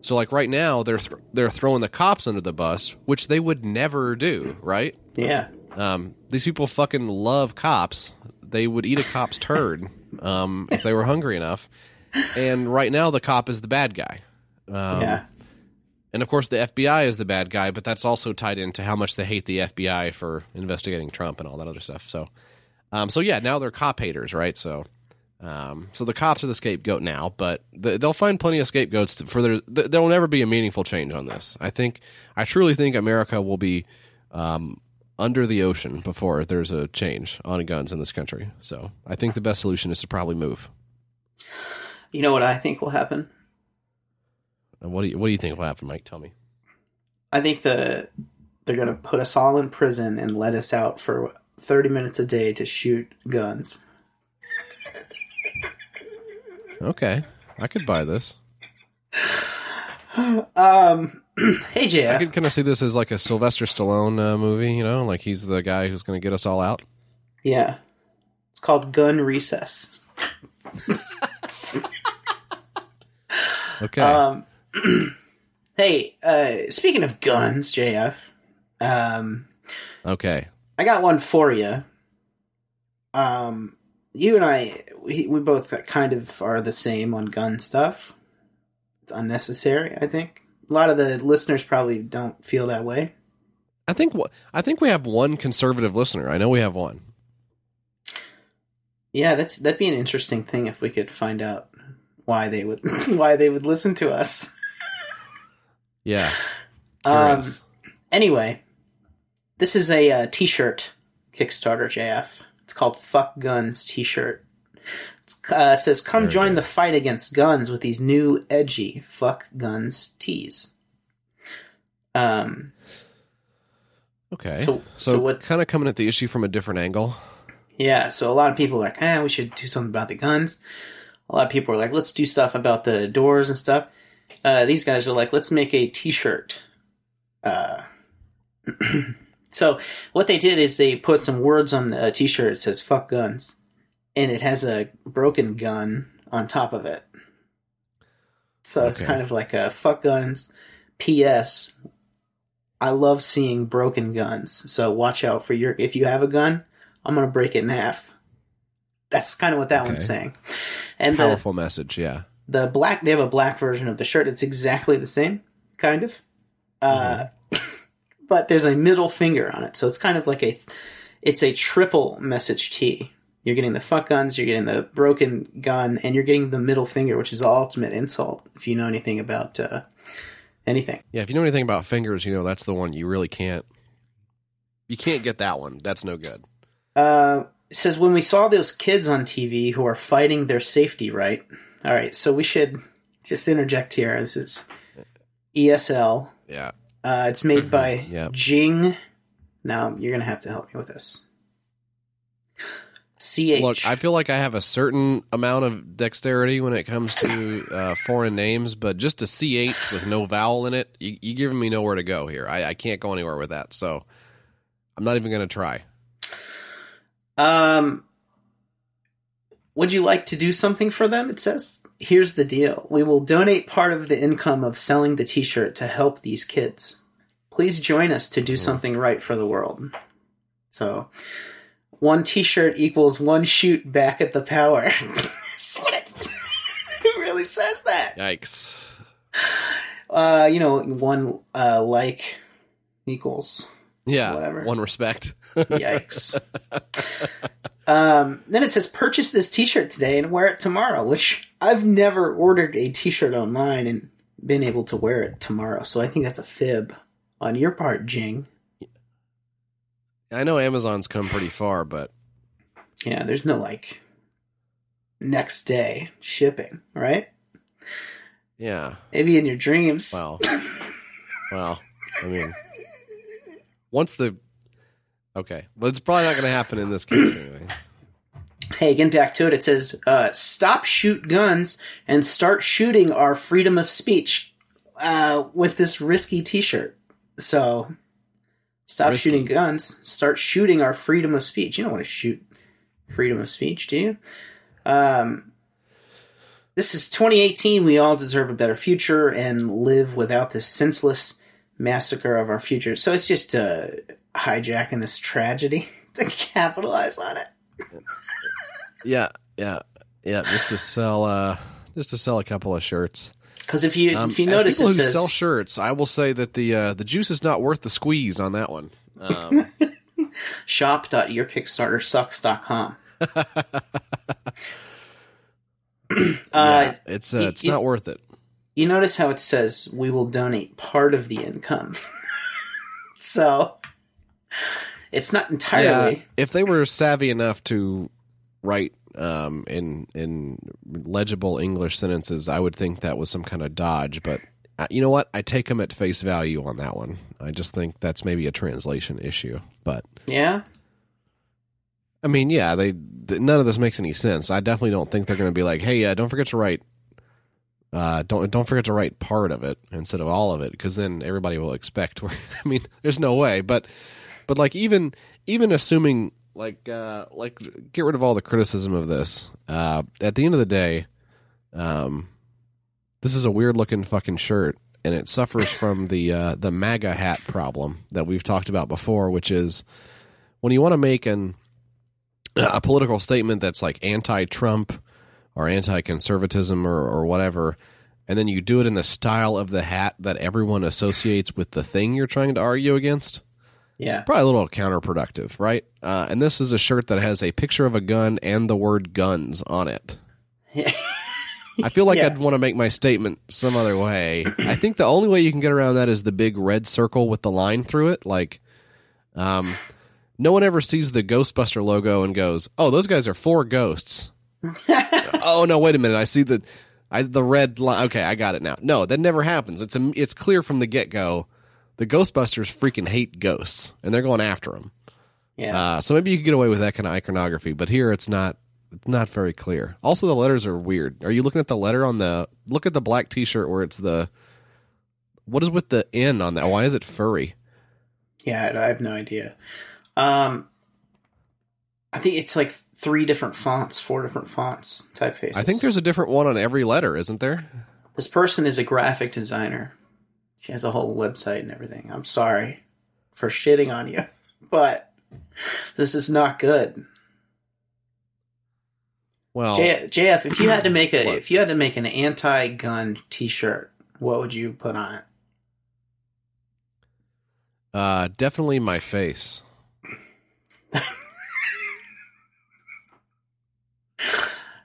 so like right now they're th- they're throwing the cops under the bus, which they would never do, right? yeah. Um, these people fucking love cops. They would eat a cop's turd um, if they were hungry enough. And right now, the cop is the bad guy. Um, yeah. And of course, the FBI is the bad guy, but that's also tied into how much they hate the FBI for investigating Trump and all that other stuff. So, um, so yeah, now they're cop haters, right? So, um, so the cops are the scapegoat now, but th- they'll find plenty of scapegoats to, for their. Th- there will never be a meaningful change on this. I think, I truly think America will be um, under the ocean before there's a change on guns in this country. So, I think the best solution is to probably move. You know what I think will happen? And what do you What do you think will happen, Mike? Tell me. I think the they're gonna put us all in prison and let us out for thirty minutes a day to shoot guns. Okay, I could buy this. Um, hey I JF, could kind of see this as like a Sylvester Stallone uh, movie, you know, like he's the guy who's going to get us all out. yeah, it's called Gun Recess. Okay. Um, hey, uh, speaking of guns, JF, um, okay. I got one for you. Um, you and I, we, we both kind of are the same on gun stuff. It's unnecessary, I think. A lot of the listeners probably don't feel that way. I think I think we have one conservative listener. I know we have one. Yeah, that's that'd be an interesting thing if we could find out why they would why they would listen to us. Yeah. Um, anyway, this is a uh, t-shirt Kickstarter JF. It's called "Fuck Guns" t-shirt. Uh, it says, "Come Very join good. the fight against guns with these new edgy "Fuck Guns" tees." Um, okay. so- So, so what- kind of coming at the issue from a different angle. yeah. So a lot of people are like, "Ah, we should do something about the guns." A lot of people are like, "Let's do stuff about the doors and stuff." Uh, these guys are like, "Let's make a T-shirt." Uh, so what they did is they put some words on a T-shirt. It says "fuck guns," and it has a broken gun on top of it. So it's kind of like a "fuck guns." P.S. I love seeing broken guns. So watch out for your. If you have a gun, I'm gonna break it in half. That's kind of what that one's saying. And the, Powerful message. Yeah. the black they have a black version of the shirt it's exactly the same kind of uh, but there's a middle finger on it so it's kind of like a it's a triple message t you're getting the fuck guns you're getting the broken gun and you're getting the middle finger which is the ultimate insult if you know anything about uh, anything Yeah. If you know anything about fingers, you know that's the one you really can't. You can't get that one. That's no good. Uh, it says when we saw those kids on TV who are fighting their safety right. All right, so we should just interject here. This is ESL. Yeah. Uh, it's made by yeah. Jing. Now you're gonna have to help me with this. CH. Look, I feel like I have a certain amount of dexterity when it comes to uh, foreign names, but just a CH with no vowel in it, you, you giving me nowhere to go here. I, I can't go anywhere with that, so I'm not even going to try. Um, would you like to do something for them? It says, here's the deal. We will donate part of the income of selling the t shirt to help these kids. Please join us to do something right for the world. So, one t shirt equals one shoot back at the power. That's what it, it really says that. Yikes. Uh, you know, one uh, like equals Yeah, Whatever. one respect. Yikes. um, then it says purchase this T-shirt today and wear it tomorrow, which I've never ordered a T-shirt online and been able to wear it tomorrow. So I think that's a fib on your part, Jing. I know Amazon's come pretty far, but Yeah, there's no like next day shipping, right? yeah. Maybe in your dreams. Well, well, I mean, once the okay, but it's probably not going to happen in this case anyway. Hey, getting back to it, it says, uh, stop shoot guns and start shooting our freedom of speech uh, with this risky t shirt. So, stop Risky. shooting guns, start shooting our freedom of speech. You don't want to shoot freedom of speech, do you? Um, this is 2018. We all deserve a better future and live without this senseless massacre of our future. So, it's just uh, hijacking this tragedy to capitalize on it. Yeah, yeah, yeah. Just to sell, uh just to sell a couple of shirts. Because if you Um, if you notice, people who says sell shirts, I will say that the uh, the juice is not worth the squeeze on that one. Um, shop.yourkickstartersucks.com. yeah, uh, it's uh, it's y- not worth it. You notice how it says we will donate part of the income. so it's not entirely. Yeah, if they were savvy enough to write um, in in legible English sentences, I would think that was some kind of dodge. But uh, you know what? I take them at face value on that one. I just think that's maybe a translation issue. But Yeah. I mean, yeah, they th- none of this makes any sense. I definitely don't think they're going to be like, "Hey, uh, don't forget to write." Uh, don't don't forget to write part of it instead of all of it, because then everybody will expect. I mean, there's no way, but but like even even assuming like uh, like get rid of all the criticism of this. Uh, at the end of the day, um, this is a weird looking fucking shirt, and it suffers from the uh, the MAGA hat problem that we've talked about before, which is when you want to make an a political statement that's like anti-Trump or anti-conservatism or, or whatever, and then you do it in the style of the hat that everyone associates with the thing you're trying to argue against. Yeah. Probably a little counterproductive, right? Uh, and this is a shirt that has a picture of a gun and the word "guns" on it. I feel like Yeah. I'd want to make my statement some other way. I think the only way you can get around that is the big red circle with the line through it. Like, um, no one ever sees the Ghostbuster logo and goes, "Oh, those guys are four ghosts." oh no, wait a minute! I see the, I the red line. Okay, I got it now. No, that never happens. It's a, it's clear from the get go. The Ghostbusters freaking hate ghosts, and they're going after them. Yeah. Uh, so maybe you could get away with that kind of iconography, but here it's not not very clear. Also, the letters are weird. Are you looking at the letter on the look at the black T-shirt where it's the what is with the N on that? Why is it furry? yeah, I I have no idea. Um, I think it's like three different fonts, four different fonts, typefaces. I think there's a different one on every letter, isn't there? This person is a graphic designer. She has a whole website and everything. I'm sorry for shitting on you, but this is not good. Well, J- JF, if you had to make a What? if you had to make an anti-gun T-shirt, what would you put on it? uh, definitely my face.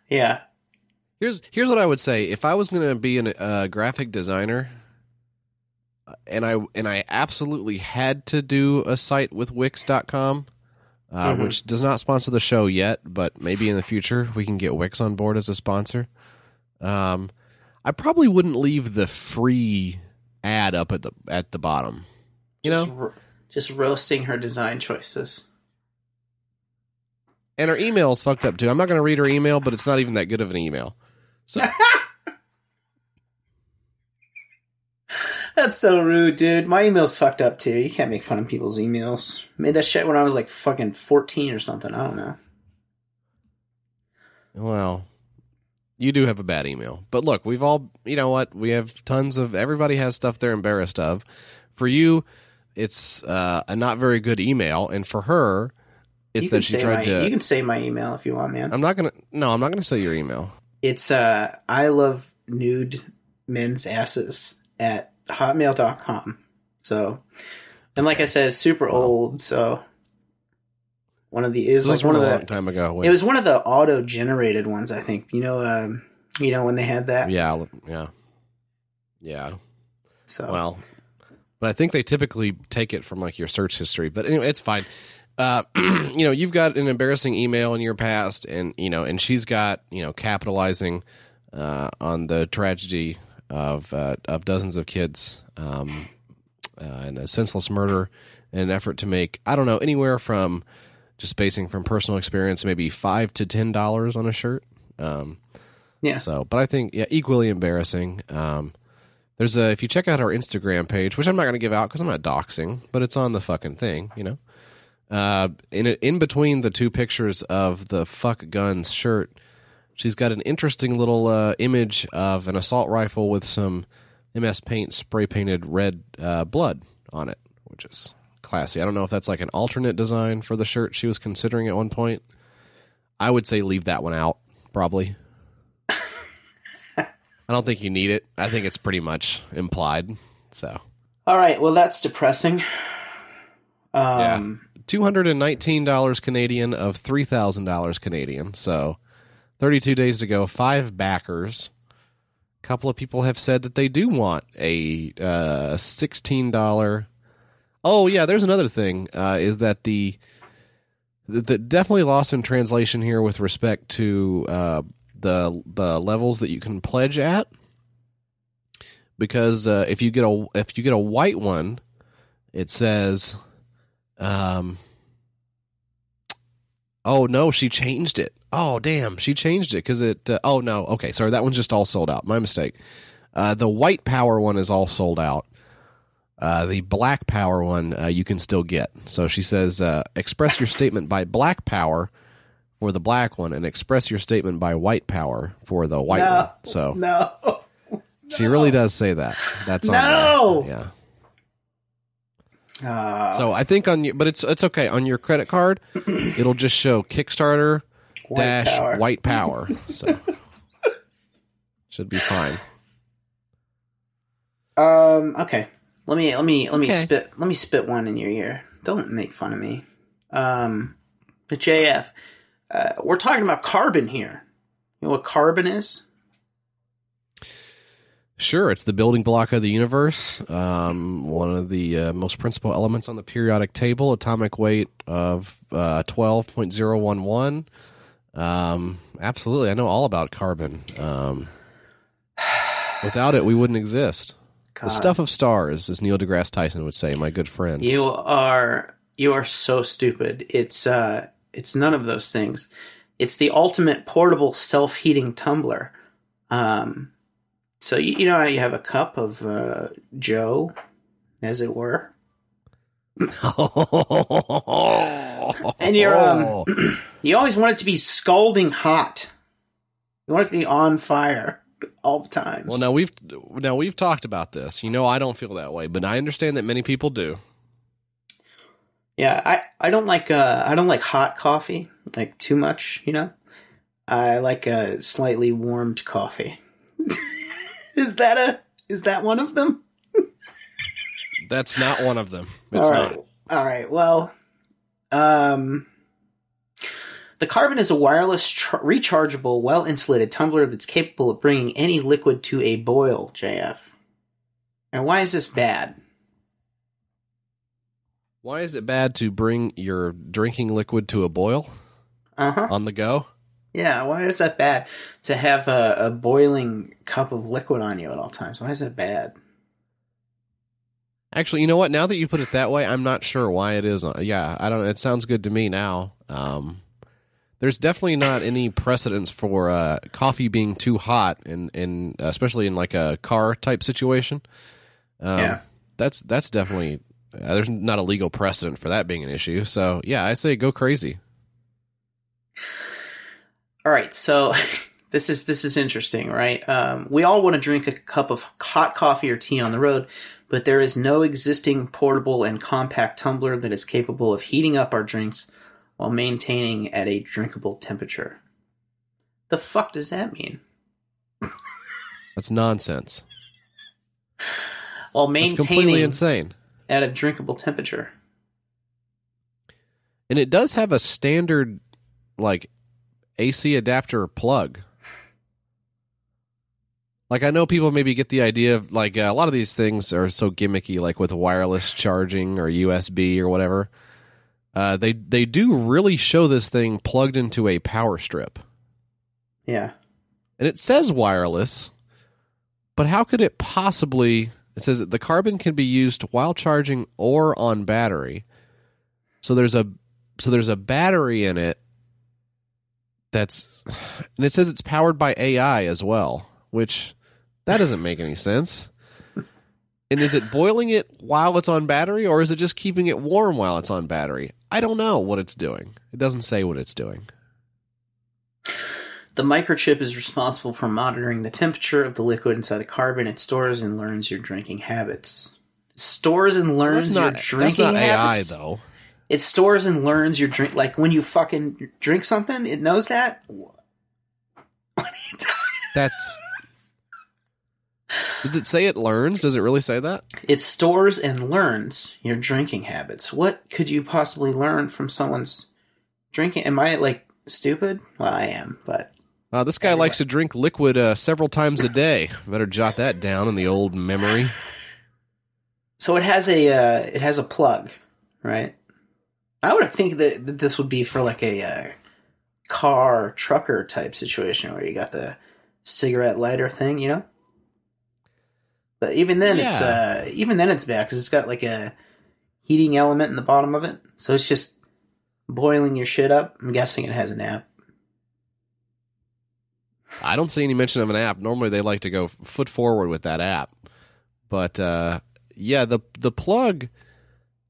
Yeah, Here's here's what I would say. If I was going to be a uh, graphic designer, uh, and I and I absolutely had to do a site with Wix.com, uh, Mhm. which does not sponsor the show yet, but maybe in the future we can get Wix on board as a sponsor. Um, I probably wouldn't leave the free ad up at the at the bottom. You just, know, ro- just roasting her design choices. And her email is fucked up too. I'm not going to read her email, but it's not even that good of an email. So That's so rude, dude. My email's fucked up too. You can't make fun of people's emails. Made that shit when I was like fucking fourteen or something. I don't know. Well, you do have a bad email. But look, we've all, you know what? We have tons of, everybody has stuff they're embarrassed of. For you, it's uh, a not very good email. And for her, it's You can that she say tried my, to. You can say my email if you want, man. I'm not going to, no, I'm not going to say your email. It's uh I love nude men's asses at hotmail.com. So And like I said, it's super old, so one of the is like one of a the long time ago. when- It was one of the auto generated ones, I think. You know, um, you know when they had that. yeah, yeah, yeah. So Well, but I think they typically take it from like your search history. But anyway, it's fine. Uh, you know, you've got an embarrassing email in your past, and you know, and she's got you know capitalizing uh, on the tragedy of uh, of dozens of kids um, uh, and a senseless murder in an effort to make I don't know anywhere from just basing from personal experience maybe five to ten dollars on a shirt. Um, yeah, so, but I think yeah, equally embarrassing. Um, there's a if you check out our Instagram page, which I'm not going to give out because I'm not doxing, but it's on the fucking thing, you know. Uh, in in between the two pictures of the fuck guns shirt, she's got an interesting little uh, image of an assault rifle with some MS Paint spray painted red uh, blood on it, which is classy. I don't know if that's like an alternate design for the shirt she was considering at one point. I would say leave that one out, probably. I don't think you need it. I think it's pretty much implied. So. All right. Well, that's depressing. Um, yeah. $219 Canadian of $3,000 Canadian. So 32 days to go, five backers. A couple of people have said that they do want a uh, $16. Oh, yeah, there's another thing uh, is that the, the, definitely lost in translation here with respect to uh, the, the levels that you can pledge at. Because uh, if you get a if you get a white one, it says um, oh no, she changed it. Oh damn, she changed it because it. Uh, oh no, okay, sorry, that one's just all sold out. My mistake. Uh, the white power one is all sold out. Uh, the black power one uh, you can still get. So she says, uh, express your statement by black power for the black one, and express your statement by white power for the white No. one. So no. she really does say that. That's No. Yeah. Uh, So I think on you, but it's it's okay on your credit card. it'll just show Kickstarter White dash power. white power. So should be fine. Um. Okay. Let me let me let me Okay. spit let me spit one in your ear. Don't make fun of me. Um. The JF. Uh, we're talking about carbon here. You know what carbon is? Sure, it's the building block of the universe. Um, one of the uh, most principal elements on the periodic table. Atomic weight of uh, twelve point zero one one. Um, absolutely, I know all about carbon. Um, without it, we wouldn't exist. God, The stuff of stars, as Neil deGrasse Tyson would say, my good friend. You are you are so stupid. It's uh it's none of those things. It's the ultimate portable self heating tumbler. Um. So you, you know how you have a cup of uh, Joe, as it were. And you're um, you always want it to be scalding hot. You want it to be on fire all the time. Well, now we've now we've talked about this. You know, I don't feel that way, but I understand that many people do. yeah, I I don't like uh I don't like hot coffee like too much. You know, I like a slightly warmed coffee. is that a is that one of them? That's not one of them. It's all right, not. all right. Well, um. The Carbon is a wireless, tr- rechargeable, well insulated tumbler that's capable of bringing any liquid to a boil, JF. And why is this bad? Why is it bad to bring your drinking liquid to a boil Uh huh. on the go? Yeah, why is that bad to have a, a boiling cup of liquid on you at all times? Why is that bad? Actually, you know what? Now that you put it that way, I'm not sure why it is. Yeah, I don't. It sounds good to me now. Um, there's definitely not any precedence for uh, coffee being too hot, in, in especially in like a car type situation. Um, Yeah. that's that's definitely uh, there's not a legal precedent for that being an issue. So yeah, I say go crazy. All right, so this is this is interesting, right? Um, we all want to drink a cup of hot coffee or tea on the road, but there is no existing portable and compact tumbler that is capable of heating up our drinks while maintaining at a drinkable temperature. The fuck does that mean? That's nonsense. While That's maintaining completely insane. at a drinkable temperature. And it does have a standard like AC adapter plug. Like I know people maybe get the idea of like uh, a lot of these things are so gimmicky, like with wireless charging or USB or whatever. Uh, they they do really show this thing plugged into a power strip, Yeah. and it says wireless, but how could it possibly? It says that the carbon can be used while charging or on battery. So there's a so there's a battery in it that's and it says it's powered by AI as well, which that doesn't make any sense. And is it boiling it while it's on battery or is it just keeping it warm while it's on battery? I don't know what it's doing. It doesn't say what it's doing. The microchip is responsible for monitoring the temperature of the liquid inside the carbon. It stores and learns your drinking habits. Stores and learns not your drinking habits. that's not AI habits. though. It stores and learns your drink. Like when you fucking drink something, it knows that. What are you talking? That's Does it say it learns? Does it really say that? It stores and learns your drinking habits. What could you possibly learn from someone's drinking? Am I like stupid? Well, I am, but Uh, this guy likes to drink liquid uh, several times a day. Better jot that down in the old memory. so it has a uh, it has a plug, right? I would think that, that this would be for like a uh, car trucker type situation where you got the cigarette lighter thing, you know. But even then, it's uh, even then it's bad because it's got like a heating element in the bottom of it, so it's just boiling your shit up. I'm guessing it has an app. I don't see any mention of an app. Normally, they like to go foot forward with that app. But uh, yeah, the the plug.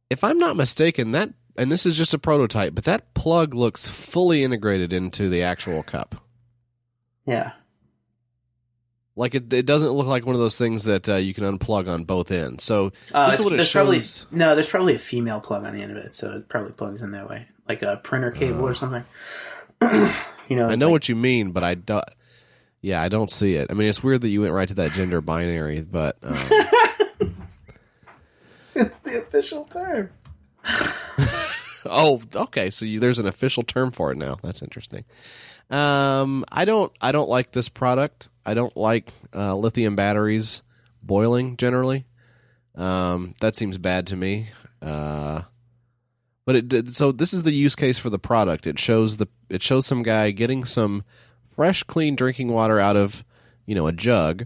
If I'm not mistaken, that and this is just a prototype, but that plug looks fully integrated into the actual cup. Yeah, Like it, it doesn't look like one of those things that uh, you can unplug on both ends. So uh, This is it's, what it there's probably no, there's probably a female plug on the end of it, so it probably plugs in that way, like a printer cable or something. you know, Uh. I know like- what you mean, but I don't. Yeah, I don't see it. I mean, it's weird that you went right to that gender binary, but um, it's the official term. oh, okay. So you, there's an official term for it now. That's interesting. Um, I don't. I don't like this product. I don't like uh, lithium batteries boiling generally. Um, that seems bad to me. Uh, but it did. So this is the use case for the product. It shows the. It shows some guy getting some fresh, clean drinking water out of, you know, a jug,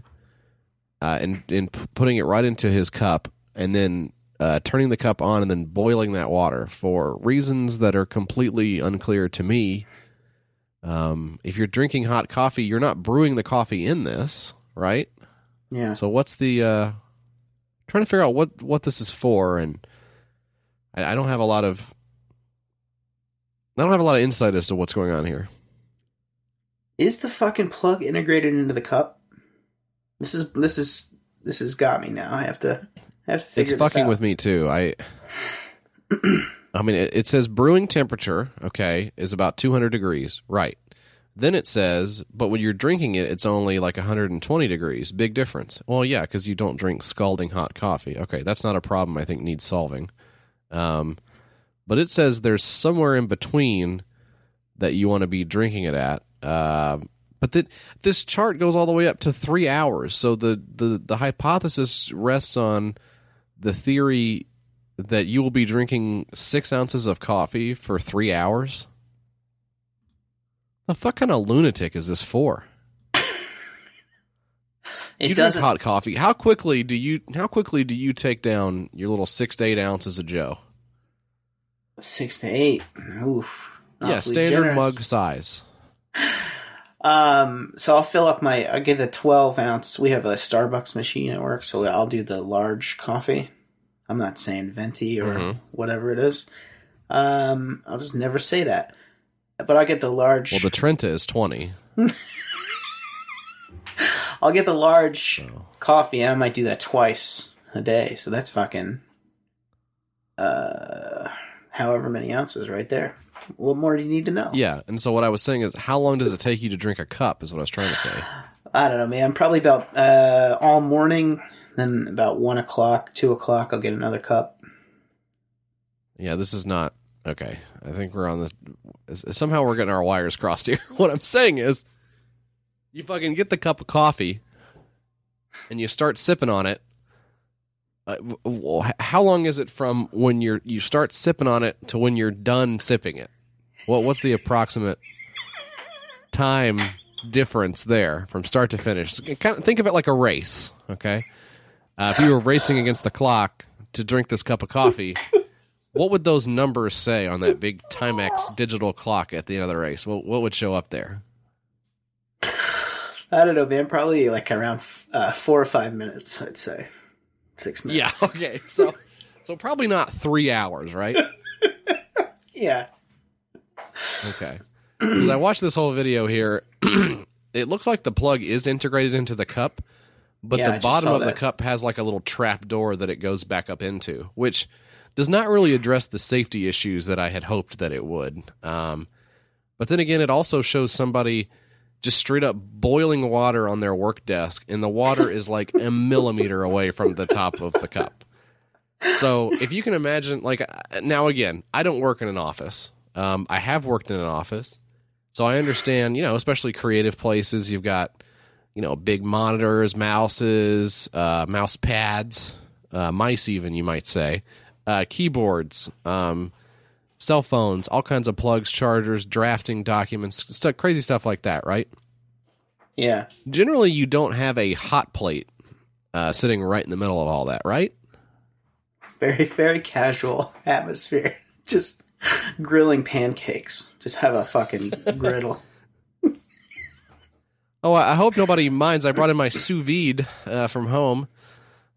uh, and and putting it right into his cup, and then uh, turning the cup on and then boiling that water for reasons that are completely unclear to me. Um, if you're drinking hot coffee, you're not brewing the coffee in this, right? Yeah, So what's the uh, trying to figure out what what this is for, and I, I don't have a lot of I don't have a lot of insight as to what's going on here. is the fucking plug integrated into the cup? This is this is this has got me now. I have to I have to it's fucking out. with me too. I I mean it, it says brewing temperature, okay, is about 200 degrees, right. Then it says, but when you're drinking it, it's only like 120 degrees. Big difference. Well, yeah, because you don't drink scalding hot coffee. Okay, that's not a problem I think needs solving. Um, but it says there's somewhere in between that you want to be drinking it at. Uh, but that this chart goes all the way up to three hours. So the, the, the hypothesis rests on the theory that you will be drinking six ounces of coffee for three hours. The fuck kind of lunatic is this for? It you drink doesn't. hot coffee. How quickly do you? How quickly do you take down your little six to eight ounces of Joe? Six to eight. Oof. yeah, standard generous. mug size. Um, so I'll fill up my. I get a twelve ounce. We have a Starbucks machine at work, so I'll do the large coffee. I'm not saying venti or Mhm. whatever it is. Um, I'll just never say that. But I'll get the large. Well, the Trenta is twenty. I'll get the large So. coffee, and I might do that twice a day. So that's fucking. Uh, however many ounces right there. What more do you need to know? Yeah, and so what I was saying is, how long does it take you to drink a cup? Is what I was trying to say. I don't know, man. Probably about uh, all morning. Then about one o'clock, two o'clock, I'll get another cup. Yeah, this is not okay. I think we're on this. Somehow we're getting our wires crossed here. What I'm saying is, you fucking get the cup of coffee, and you start sipping on it. Uh, how long is it from when you're you start sipping on it to when you're done sipping it? What what's the approximate time difference there from start to finish? Kind of think of it like a race. Okay, uh, if you were racing against the clock to drink this cup of coffee, what would those numbers say on that big Timex digital clock at the end of the race? What what would show up there? I don't know, man. Probably like around uh, four or five minutes. I'd say six minutes. Yeah. Okay. So so probably not three hours, right? Yeah. Okay. Because I watched this whole video here, it looks like the plug is integrated into the cup, but Yeah, the bottom of the cup has like a little trap door that it goes back up into, which does not really address the safety issues that I had hoped that it would. Um, but then again, it also shows somebody just straight up boiling water on their work desk, and the water is like a millimeter away from the top of the cup. So if you can imagine, like now again, I don't work in an office. Um, I have worked in an office, so I understand. You know, especially creative places, you've got you know big monitors, mouses, uh, mouse pads, uh, mice, even you might say, uh, keyboards, um, cell phones, all kinds of plugs, chargers, drafting documents, stuff, crazy stuff like that, right? Yeah. Generally, you don't have a hot plate uh, sitting right in the middle of all that, right? It's very, very casual atmosphere. Just grilling pancakes. Just have a fucking griddle. Oh, I hope nobody minds. I brought in my sous vide uh, from home.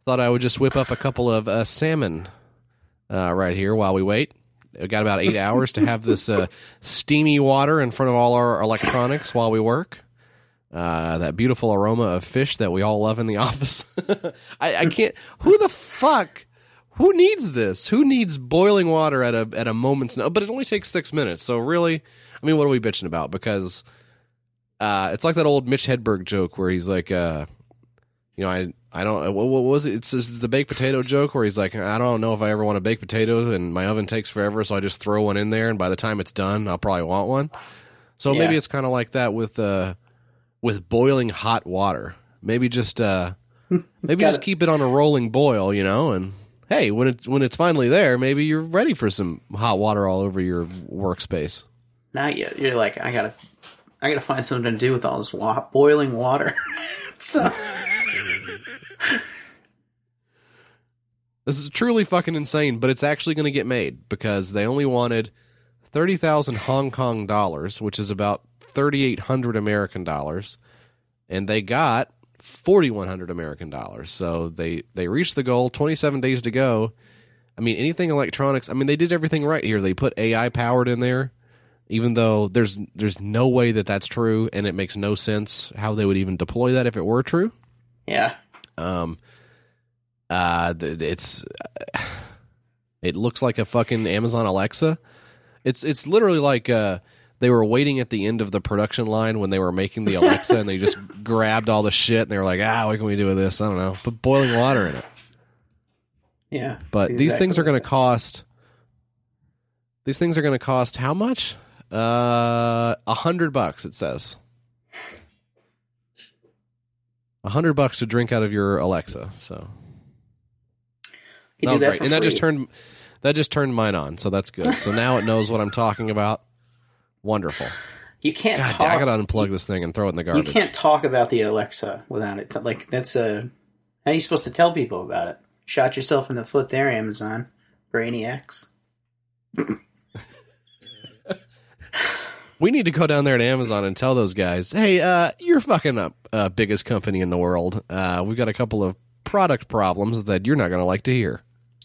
Thought I would just whip up a couple of uh, salmon uh, right here while we wait. We got about eight hours to have this uh, steamy water in front of all our electronics while we work. Uh, that beautiful aroma of fish that we all love in the office. I, I can't. Who the fuck? Who needs this? Who needs boiling water at a at a moment's no? But it only takes six minutes. So really, I mean, what are we bitching about? Because uh, it's like that old Mitch Hedberg joke where he's like, uh, you know, I I don't what, what was it? It's, it's the baked potato joke where he's like, I don't know if I ever want a baked potato, and my oven takes forever, so I just throw one in there, and by the time it's done, I'll probably want one. So maybe it's kind of like that with uh with boiling hot water. Maybe just uh maybe just Gotta- keep it on a rolling boil, you know, and hey, when it when it's finally there, maybe you're ready for some hot water all over your workspace. Not yet. You're like, I gotta, I gotta find something to do with all this wa- boiling water. so, This is truly fucking insane, but it's actually going to get made because they only wanted 30,000 Hong Kong dollars, which is about 3,800 American dollars, and they got 4,100 American dollars. So they, they reached the goal, 27 days to go. I mean, anything electronics, I mean, they did everything right here. They put AI powered in there, even though there's, there's no way that that's true, and it makes no sense how they would even deploy that if it were true. yeah. Um, uh, it's it looks like a fucking Amazon Alexa. It's it's literally like uh they were waiting at the end of the production line when they were making the Alexa and they just grabbed all the shit and they were like, ah, what can we do with this? I don't know. Put boiling water in it. Yeah. But these things are going to cost. These things are going to cost how much? Uh, a hundred bucks. It says. A hundred bucks to drink out of your Alexa. So You Oh, that and that just turned that just turned mine on, so that's good. So now it knows what I'm talking about. Wonderful. You can't God, talk. I gotta unplug this thing and throw it in the garbage. you can't talk about the Alexa without it. Like that's a. How are you supposed to tell people about it? Shot yourself in the foot there, Amazon. Brainiacs. We need to go down there to Amazon and tell those guys, "Hey, uh, you're fucking up, uh, biggest company in the world. Uh, we've got a couple of product problems that you're not gonna like to hear."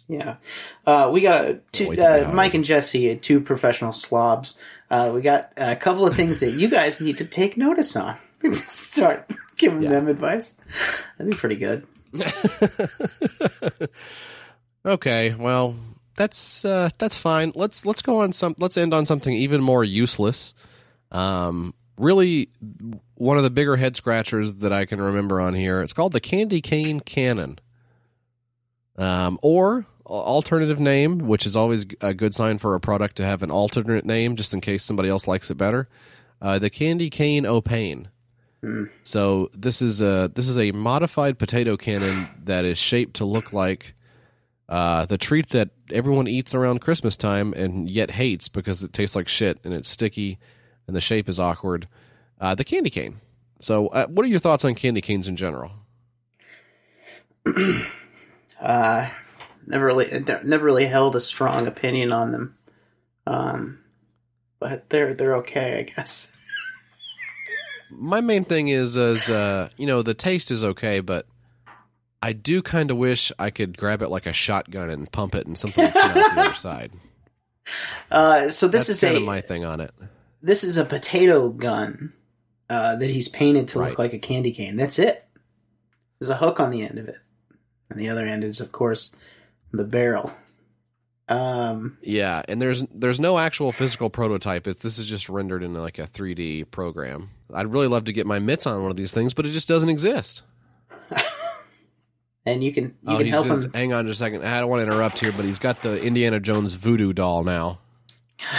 Yeah. Uh, we got two, wait to get uh. Mike and Jesse, two professional slobs. Uh, we got a couple of things that you guys need to take notice on. Start giving them advice. That'd be pretty good. Okay, well, that's uh, that's fine. Let's let's go on some. Let's end on something even more useless. Um, really, one of the bigger head scratchers that I can remember on here. It's called the candy cane cannon. Um, or alternative name, which is always a good sign for a product to have an alternate name, just in case somebody else likes it better. Uh, the candy cane O'Pain. So this is a this is a modified potato cannon that is shaped to look like uh, the treat that everyone eats around Christmas time and yet hates because it tastes like shit and it's sticky and the shape is awkward. Uh, the candy cane. So, uh, what are your thoughts on candy canes in general? Uh, never really, never really held a strong opinion on them. Um, but they're they're okay, I guess. My main thing is, is uh, you know, the taste is okay, but I do kind of wish I could grab it like a shotgun and pump it and something would come out the other side. Uh, so this That's is kind a of my thing on it. this is a potato gun uh, that he's painted to Right. look like a candy cane. That's it. There's a hook on the end of it, and the other end is, of course, the barrel. Um, Yeah, and there's there's no actual physical prototype. It, this is just rendered in like a 3D program. I'd really love to get my mitts on one of these things, but it just doesn't exist. and you can you oh, can help just, him. hang on just a second. I don't want to interrupt here, but he's got the Indiana Jones voodoo doll now.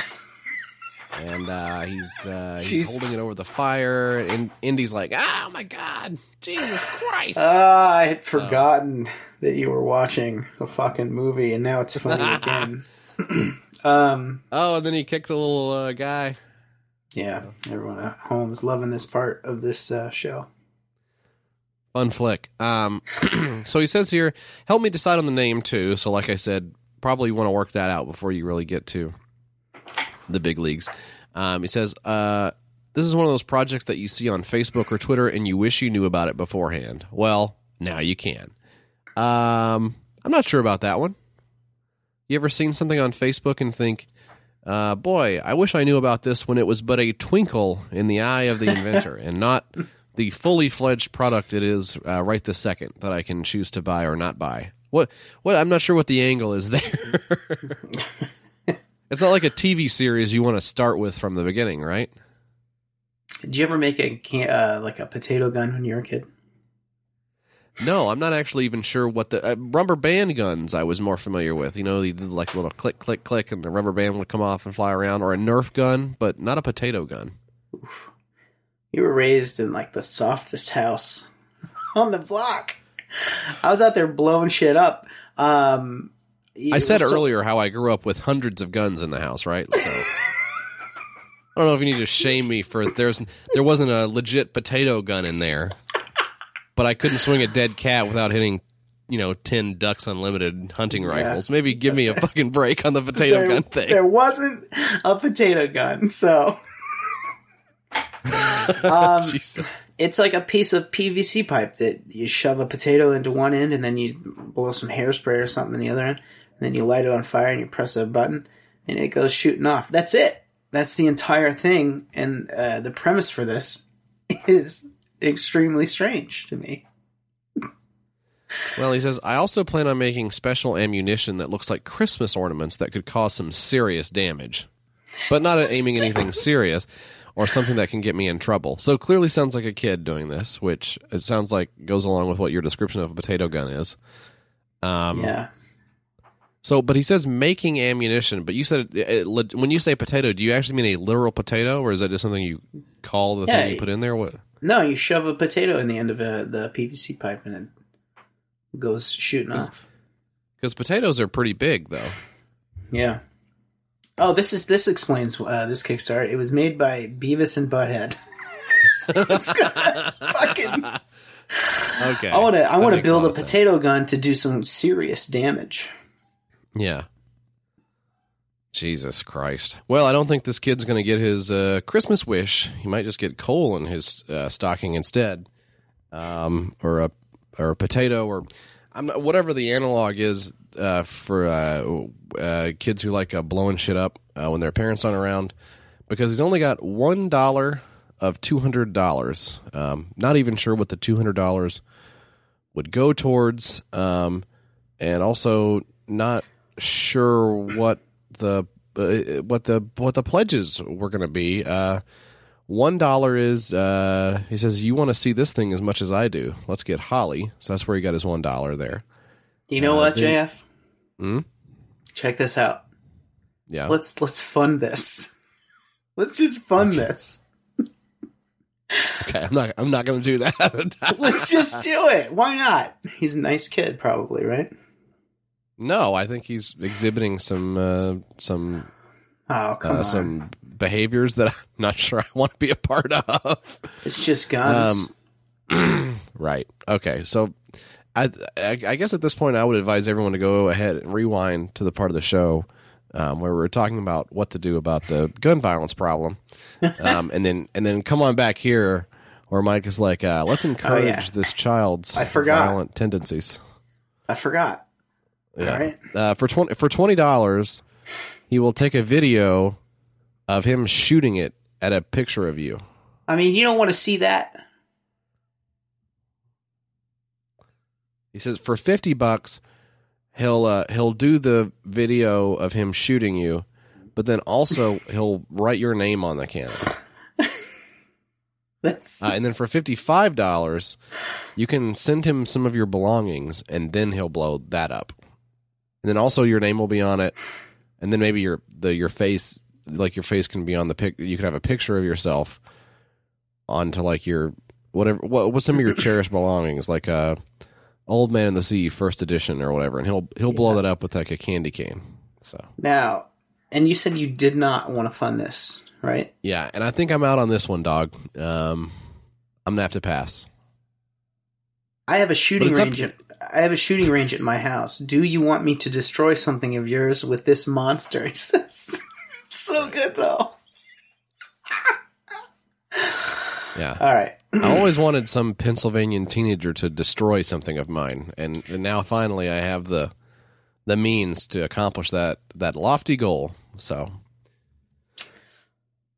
And uh, he's uh, he's holding it over the fire, and Indy's like, "Oh my god, Jesus Christ!" Ah, I had forgotten that you were watching a fucking movie, and now it's funny again. um, oh, and then he kicked the little uh, guy. yeah, everyone at home is loving this part of this uh, show. Fun flick. Um, so he says here, help me decide on the name too. So, like I said, probably want to work that out before you really get to the big leagues. Um, he says, uh, this is one of those projects that you see on Facebook or Twitter and you wish you knew about it beforehand. Well, now you can. Um, I'm not sure about that one. You ever seen something on Facebook and think, uh, boy, I wish I knew about this when it was but a twinkle in the eye of the inventor and not the fully fledged product it is uh, right this second that I can choose to buy or not buy. What? What? I'm not sure what the angle is there. it's not like a TV series you want to start with from the beginning, right? Did you ever make a can- uh, like a potato gun when you were a kid? No, I'm not actually even sure what the uh, rubber band guns I was more familiar with. You know, you did like a little click, click, click, and the rubber band would come off and fly around, or a Nerf gun, but not a potato gun. You were raised in like the softest house on the block. I was out there blowing shit up. Um, I said so- earlier how I grew up with hundreds of guns in the house, right? So I don't know if you need to shame me for there's there wasn't a legit potato gun in there, but I couldn't swing a dead cat without hitting, you know, ten Ducks Unlimited hunting rifles. Maybe give me a fucking break on the potato there, gun thing. there wasn't a potato gun, so um, Jesus. it's like a piece of PVC pipe that you shove a potato into one end, and then you blow some hairspray or something in the other end, and then you light it on fire and you press a button, and it goes shooting off. That's it. That's the entire thing, and uh, the premise for this is extremely strange to me. Well, he says I also plan on making special ammunition that looks like Christmas ornaments that could cause some serious damage, but not aiming anything serious or something that can get me in trouble. So clearly sounds like a kid doing this, which it sounds like goes along with what your description of a potato gun is. Um, Yeah. So, but he says making ammunition. But you said uh, uh, it, it, when you say potato, do you actually mean a literal potato, or is that just something you call the Yeah, thing you put in there? What? No, you shove a potato in the end of a, the PVC pipe, and it goes shooting off. Because potatoes are pretty big, though. Yeah. Oh, this is this explains uh, this Kickstarter. It was made by Beavis and Butthead. It's fucking. Okay, I want to. I want to build a sense. potato gun to do some serious damage. Yeah. Jesus Christ. Well, I don't think this kid's going to get his uh, Christmas wish. He might just get coal in his uh, stocking instead, um, or a or a potato, or not, whatever the analog is uh, for uh, uh, kids who like uh, blowing shit up when their parents aren't around. Because he's only got one dollar of two hundred dollars. Um, not even sure what the two hundred dollars would go towards, um, and also not sure what the uh, what the what the pledges were going to be. Uh, one dollar is uh, he says you want to see this thing as much as I do. Let's get Holly. So that's where he got his one dollar there. You know Uh, what, then- JF? Hmm? Check this out. Yeah. Let's let's fund this. Let's just fund this. Okay, I'm not. I'm not going to do that. Let's just do it. Why not? He's a nice kid, probably, right? No, I think he's exhibiting some uh, some Oh uh, some behaviors that I'm not sure I want to be a part of. It's just guns. Um, right. Okay. So, I, I I guess at this point I would advise everyone to go ahead and rewind to the part of the show um, where we are talking about what to do about the gun violence problem, um, and then and then come on back here where Mike is like, uh, let's encourage Oh, yeah. this child's I forgot. violent tendencies. I forgot. Yeah. Right. Uh, for twenty for twenty dollars, he will take a video of him shooting it at a picture of you. I mean, you don't want to see that. He says for fifty bucks, he'll uh, he'll do the video of him shooting you, but then also he'll write your name on the cannon. That's Uh, and then for fifty five dollars, you can send him some of your belongings, and then he'll blow that up. And then also your name will be on it, and then maybe your the your face, like your face can be on the pic. You can have a picture of yourself onto like your whatever. What what's some of your cherished belongings, like uh, Old Man in the Sea first edition or whatever, and he'll he'll blow that up with like a candy cane. So now. And you said you did not want to fund this, right? yeah, and I think I'm out on this one, dog. Um, I'm gonna have to pass. I have a shooting range. to- I have a shooting range at my house. Do you want me to destroy something of yours with this monster? He says. so good though. Yeah. All right. I always wanted some Pennsylvanian teenager to destroy something of mine, and, and now finally I have the the means to accomplish that that lofty goal. So,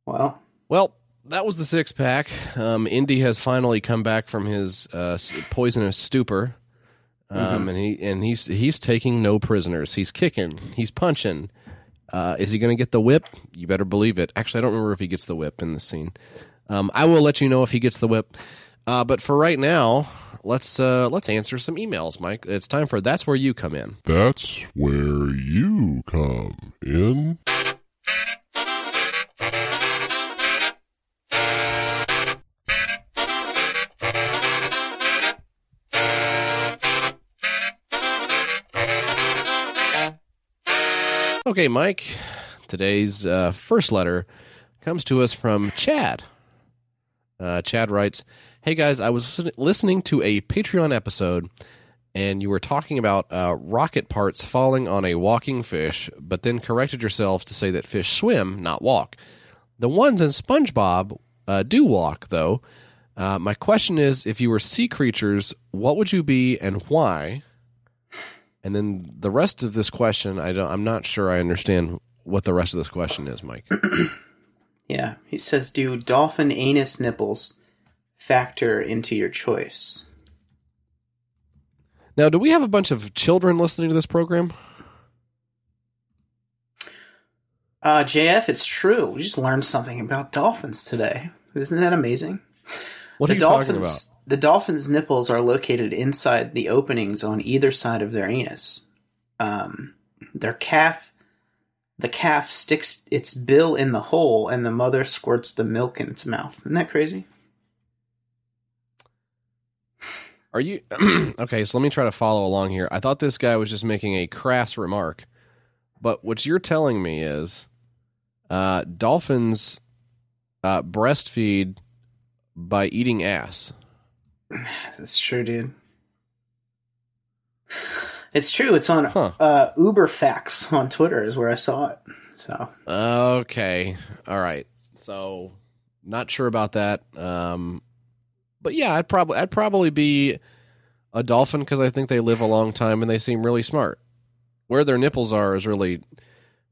Well, well, that was the six pack. Um, Indy has finally come back from his uh, poisonous stupor, um, and he and he's he's taking no prisoners. He's kicking. He's punching. Uh, is he going to get the whip? You better believe it. Actually, I don't remember if he gets the whip in the scene. Um, I will let you know if he gets the whip. Uh, but for right now, let's uh, let's answer some emails, Mike. It's time for that's where you come in. That's where you come in. Okay, Mike. Today's uh, first letter comes to us from Chad. Uh, Chad writes, "Hey guys, I was listening to a Patreon episode, and you were talking about uh, rocket parts falling on a walking fish, but then corrected yourselves to say that fish swim, not walk. The ones in SpongeBob uh, do walk, though. Uh, my question is, if you were sea creatures, what would you be and why?" And then the rest of this question, I don't, I'm not sure I understand what the rest of this question is, Mike. yeah. He says, "Do dolphin anus nipples factor into your choice?" Now, do we have a bunch of children listening to this program? Uh, JF, it's true. We just learned something about dolphins today. Isn't that amazing? What the are you dolphins, talking the dolphins' nipples are located inside the openings on either side of their anus. Um, their calf, the calf sticks its bill in the hole, and the mother squirts the milk in its mouth. Isn't that crazy? Are you okay? So let me try to follow along here. I thought this guy was just making a crass remark, but what you're telling me is, uh, dolphins uh, breastfeed by eating ass. That's true, dude. It's true. It's on Huh. uh, Uber Facts on Twitter is where I saw it. So Okay. All right. So not sure about that. Um but yeah, I'd probably I'd probably be a dolphin cuz I think they live a long time and they seem really smart. Where their nipples are is really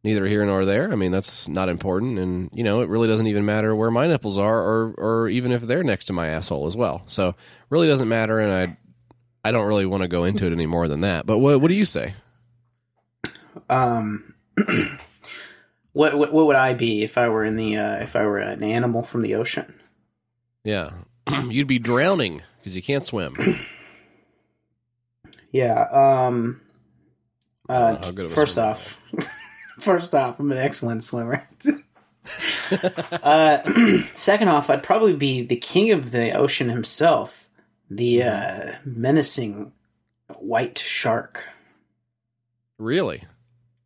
neither here nor there. I mean, that's not important and you know, it really doesn't even matter where my nipples are or or even if they're next to my asshole as well. So, really doesn't matter and I I don't really want to go into it any more than that. But what what do you say? Um, what, what what would I be if I were in the uh, if I were an animal from the ocean? Yeah. You'd be drowning because you can't swim. Yeah. Um, Uh, how good of a first off, first off, I'm an excellent swimmer. uh, second off, I'd probably be the king of the ocean himself, the uh, menacing white shark. Really?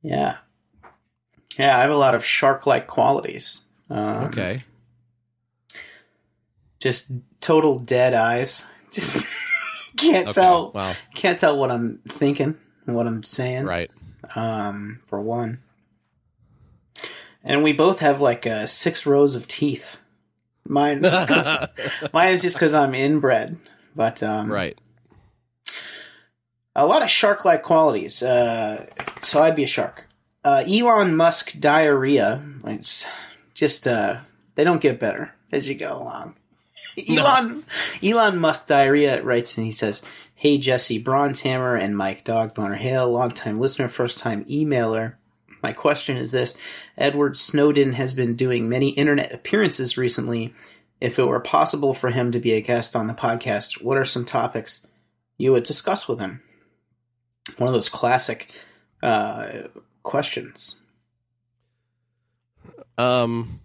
Yeah, yeah, I have a lot of shark-like qualities. Um, Okay. just total dead eyes. Just can't Okay. tell. Wow. Can't tell what I'm thinking, and what I'm saying. Right. um, for one. And we both have like uh, six rows of teeth. Mine is mine is just because I'm inbred, but um, Right. a lot of shark-like qualities. Uh, so I'd be a shark. Uh, Elon Musk diarrhea. It's just uh, they don't get better as you go along. Elon Elon Musk diarrhea writes and he says, "Hey Jesse, Bronze Hammer, and Mike Dogboner Hale, longtime listener, first time emailer. My question is this: Edward Snowden has been doing many internet appearances recently. If it were possible for him to be a guest on the podcast, what are some topics you would discuss with him?" One of those classic uh, questions. Um.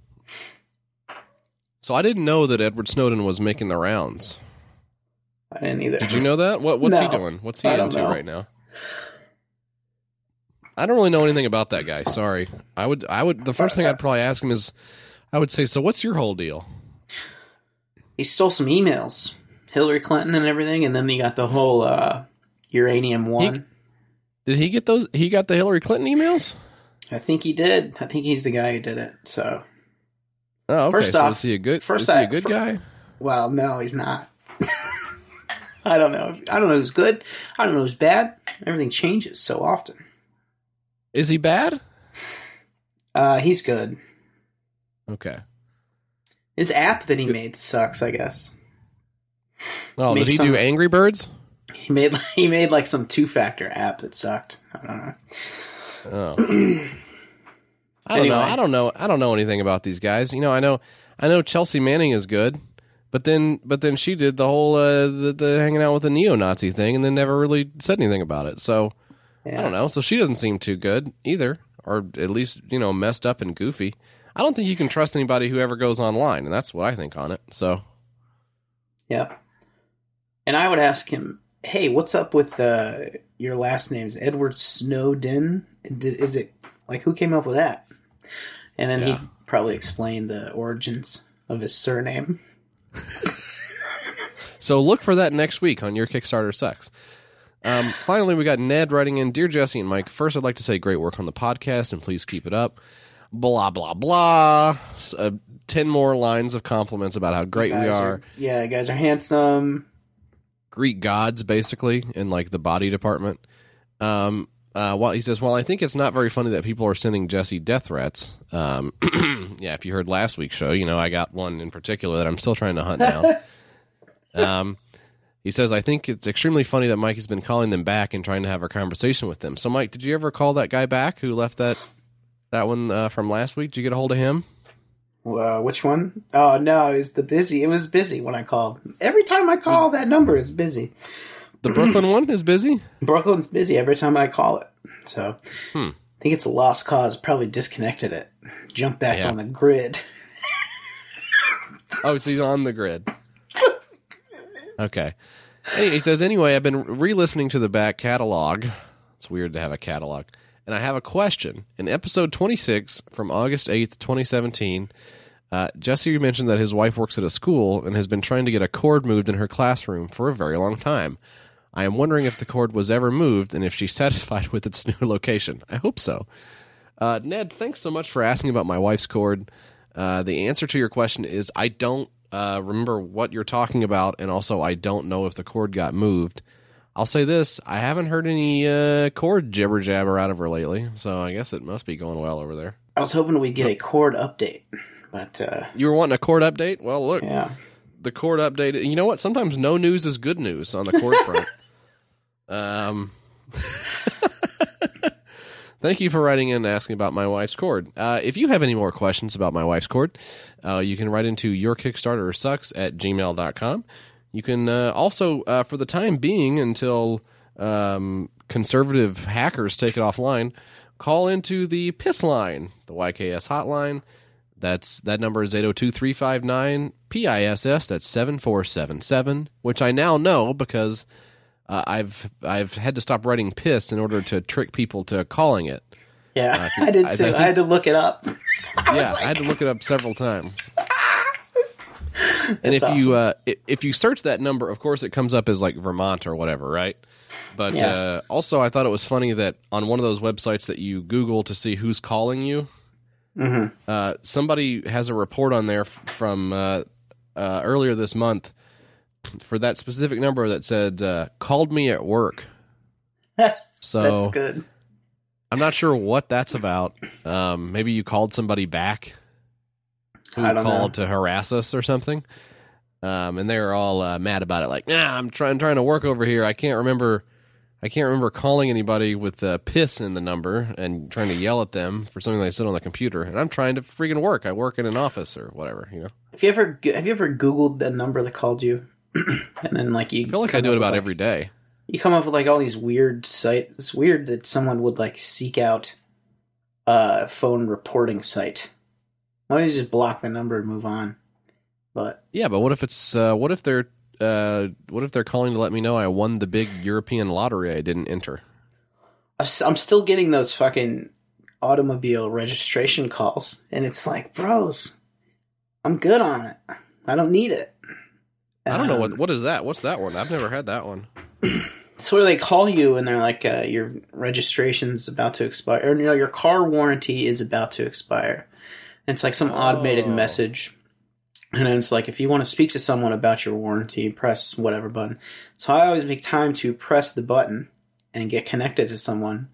So I didn't know that Edward Snowden was making the rounds. I didn't either. Did you know that? What What's he doing? What's he into know. right now? I don't really know anything about that guy. Sorry. I would. I would. The first thing I'd probably ask him is, I would say, so what's your whole deal? he stole some emails, Hillary Clinton and everything, and then he got the whole uh, uranium one. Did he get those? He got the Hillary Clinton emails. I think he did. I think he's the guy who did it. So, Oh, okay. First so off- is he a good? first is he I- a good fir- guy? well, no, he's not. I don't know. I don't know who's good. I don't know who's bad. Everything changes so often. Is he bad? Uh, he's good. Okay. His app that he made sucks. I guess Oh, did he some- do Angry Birds? he made he made like some two factor app that sucked. I don't know. Oh. I don't Anyway. know. I don't know. I don't know anything about these guys. You know, I know. I know Chelsea Manning is good, but then, but then she did the whole uh, the, the hanging out with the neo-Nazi thing, and then never really said anything about it. So Yeah. I don't know. So she doesn't seem too good either, or at least you know messed up and goofy. I don't think you can trust anybody who ever goes online, and that's what I think on it. So Yep. And I would ask him, "Hey, what's up with uh, your last name's Edward Snowden? Is it like who came up with that?" And then Yeah. he'd probably explain the origins of his surname. So look for that next week on your Kickstarter sucks. Um, finally, we got Ned writing in, dear Jesse and Mike. First, I'd like to say great work on the podcast, and please keep it up. Blah blah blah. Uh, Ten more lines of compliments about how great we Guys are. yeah, you guys are handsome. Greek gods, basically, in like the body department. Um, uh, while he says, "Well, I think it's not very funny that people are sending Jesse death threats." Um, yeah, if you heard last week's show, you know I got one in particular that I'm still trying to hunt down. um, he says, "I think it's extremely funny that Mike has been calling them back and trying to have a conversation with them." So, Mike, did you ever call that guy back who left that that one uh, from last week? Did you get a hold of him? Uh, which one? Oh no, it was the busy. It was busy when I called. Every time I call that number, it's busy. The Brooklyn one is busy. Brooklyn's busy every time I call it. So Hmm. I think it's a lost cause. Probably disconnected it. Jump back Yeah. on the grid. Oh, so he's on the grid. Okay. He says, anyway, I've been re listening to the back catalog. It's weird to have a catalog. And I have a question. In episode 26 from August 8th, 2017, uh, Jesse you mentioned that his wife works at a school and has been trying to get a cord moved in her classroom for a very long time. I am wondering if the cord was ever moved and if she's satisfied with its new location. I hope so. Uh, Ned, thanks so much for asking about my wife's cord. Uh, the answer to your question is I don't uh, remember what you're talking about, and also I don't know if the cord got moved. I'll say this: I haven't heard any uh, cord jibber jabber out of her lately, so I guess it must be going well over there. I was hoping we'd get a cord update, but uh, You were wanting a cord update? Well, look, yeah, the cord update. You know what? Sometimes no news is good news on the cord front. Um, thank you for writing in and asking about my wife's cord. Uh, if you have any more questions about my wife's cord, uh, you can write into your Kickstarter sucks at gmail.com. You can uh, also, uh, for the time being, until um, conservative hackers take it offline, call into the piss line, the YKS hotline. That's that number is 802-359 PISS. That's 7477, which I now know because uh, I've I've had to stop writing piss in order to trick people to calling it. Yeah, Uh, I did I- I too. I, had to look it up. yeah, I had to look it up several times. and if That's you uh, if you search that number, of course, it comes up as like Vermont or whatever, right? But Yeah. uh, also, I thought it was funny that on one of those websites that you Google to see who's calling you, Mhm. uh, somebody has a report on there f- from uh, uh, earlier this month for that specific number that said uh, "called me at work." So That's good. I'm not sure what that's about. Um, maybe you called somebody back who I don't called to harass us or something. Um, and they're all uh, mad about it. Like, nah, I'm trying trying to work over here. I can't remember. I can't remember calling anybody with uh, piss in the number and trying to yell at them for something they said on the computer. And I'm trying to freaking work. I work in an office or whatever. You know, Have you ever have you ever Googled the number that called you, and then like you I feel like I do it about like- every day. You come up with like all these weird sites. It's weird that someone would like seek out a phone reporting site. Why don't you just block the number and move on? But Yeah, but what if it's uh, what if they're uh, what if they're calling to let me know I won the big European lottery I didn't enter? I'm still getting those fucking automobile registration calls, and it's like, bros, I'm good on it. I don't need it. I don't know Um, what what is that. What's that one? I've never had that one. It's where they call you and they're like, uh, your registration's about to expire, or you know, your car warranty is about to expire. And it's like some automated Oh. message, and then it's like, if you want to speak to someone about your warranty, press whatever button. So I always make time to press the button and get connected to someone,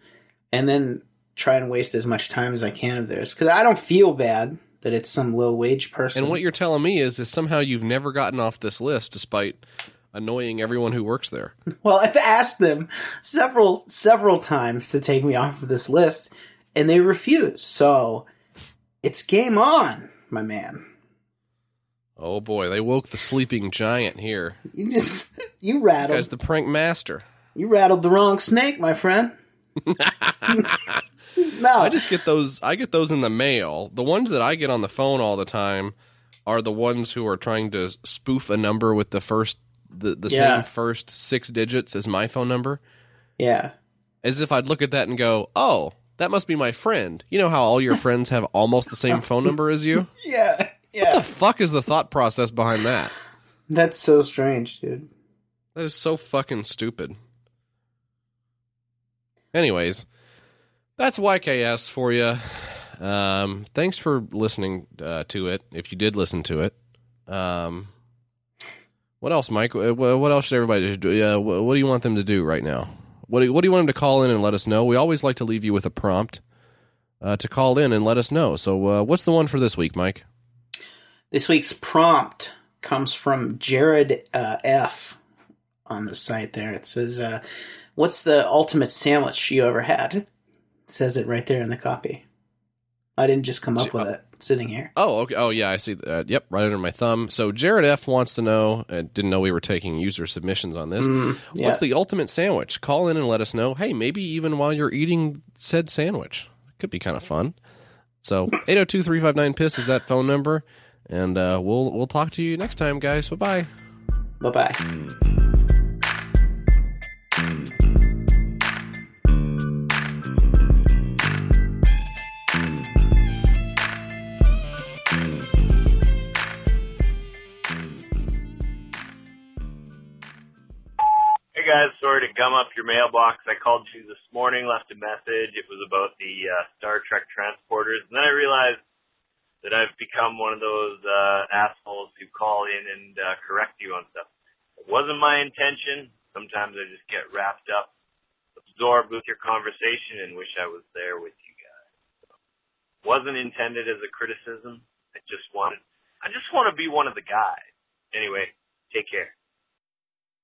and then try and waste as much time as I can of theirs because I don't feel bad that it's some low wage person. And what you're telling me is, is somehow you've never gotten off this list, despite annoying everyone who works there. Well, I've asked them several several times to take me off of this list, and they refuse. So it's game on, my man. Oh boy, they woke the sleeping giant here. You just you rattled guy's the prank master. you rattled the wrong snake, my friend. no, I just get those. I get those in the mail. The ones that I get on the phone all the time are the ones who are trying to spoof a number with the first the, the Yeah. same first six digits as my phone number. yeah, As if I'd look at that and go, "Oh, that must be my friend." You know how all your friends have almost the same phone number as you? yeah, Yeah. What the fuck is the thought process behind that? That's so strange, dude. That is so fucking stupid. Anyways, that's YKS for you. Um, thanks for listening uh, to it. If you did listen to it, um, what else, Mike? Uh, What else should everybody do? Uh, what do you want them to do right now? What do you, What do you want them to call in and let us know? We always like to leave you with a prompt uh, to call in and let us know. So, uh, what's the one for this week, Mike? This week's prompt comes from Jared uh, F on the site there. It says, What's the ultimate sandwich you ever had? It says it right there in the copy. I didn't just come up with it sitting here. Oh, okay. Oh, yeah, I see. Uh, yep, right under my thumb. So Jared F wants to know. Uh, didn't know we were taking user submissions on this. Mm, yeah. What's the ultimate sandwich? Call in and let us know. Hey, maybe even while you're eating said sandwich, could be kind of fun. So 802-359 piss is that phone number, and uh, we'll we'll talk to you next time, guys. Bye bye. Bye bye. Guys, sorry to gum up your mailbox. I called you this morning, left a message. It was about the uh, Star Trek transporters, and then I realized that I've become one of those uh, assholes who call in and uh, correct you on stuff. It wasn't my intention. Sometimes I just get wrapped up, absorbed with your conversation, and wish I was there with you guys. wasn't intended as a criticism. I just wanted, I just want to be one of the guys. Anyway, take care.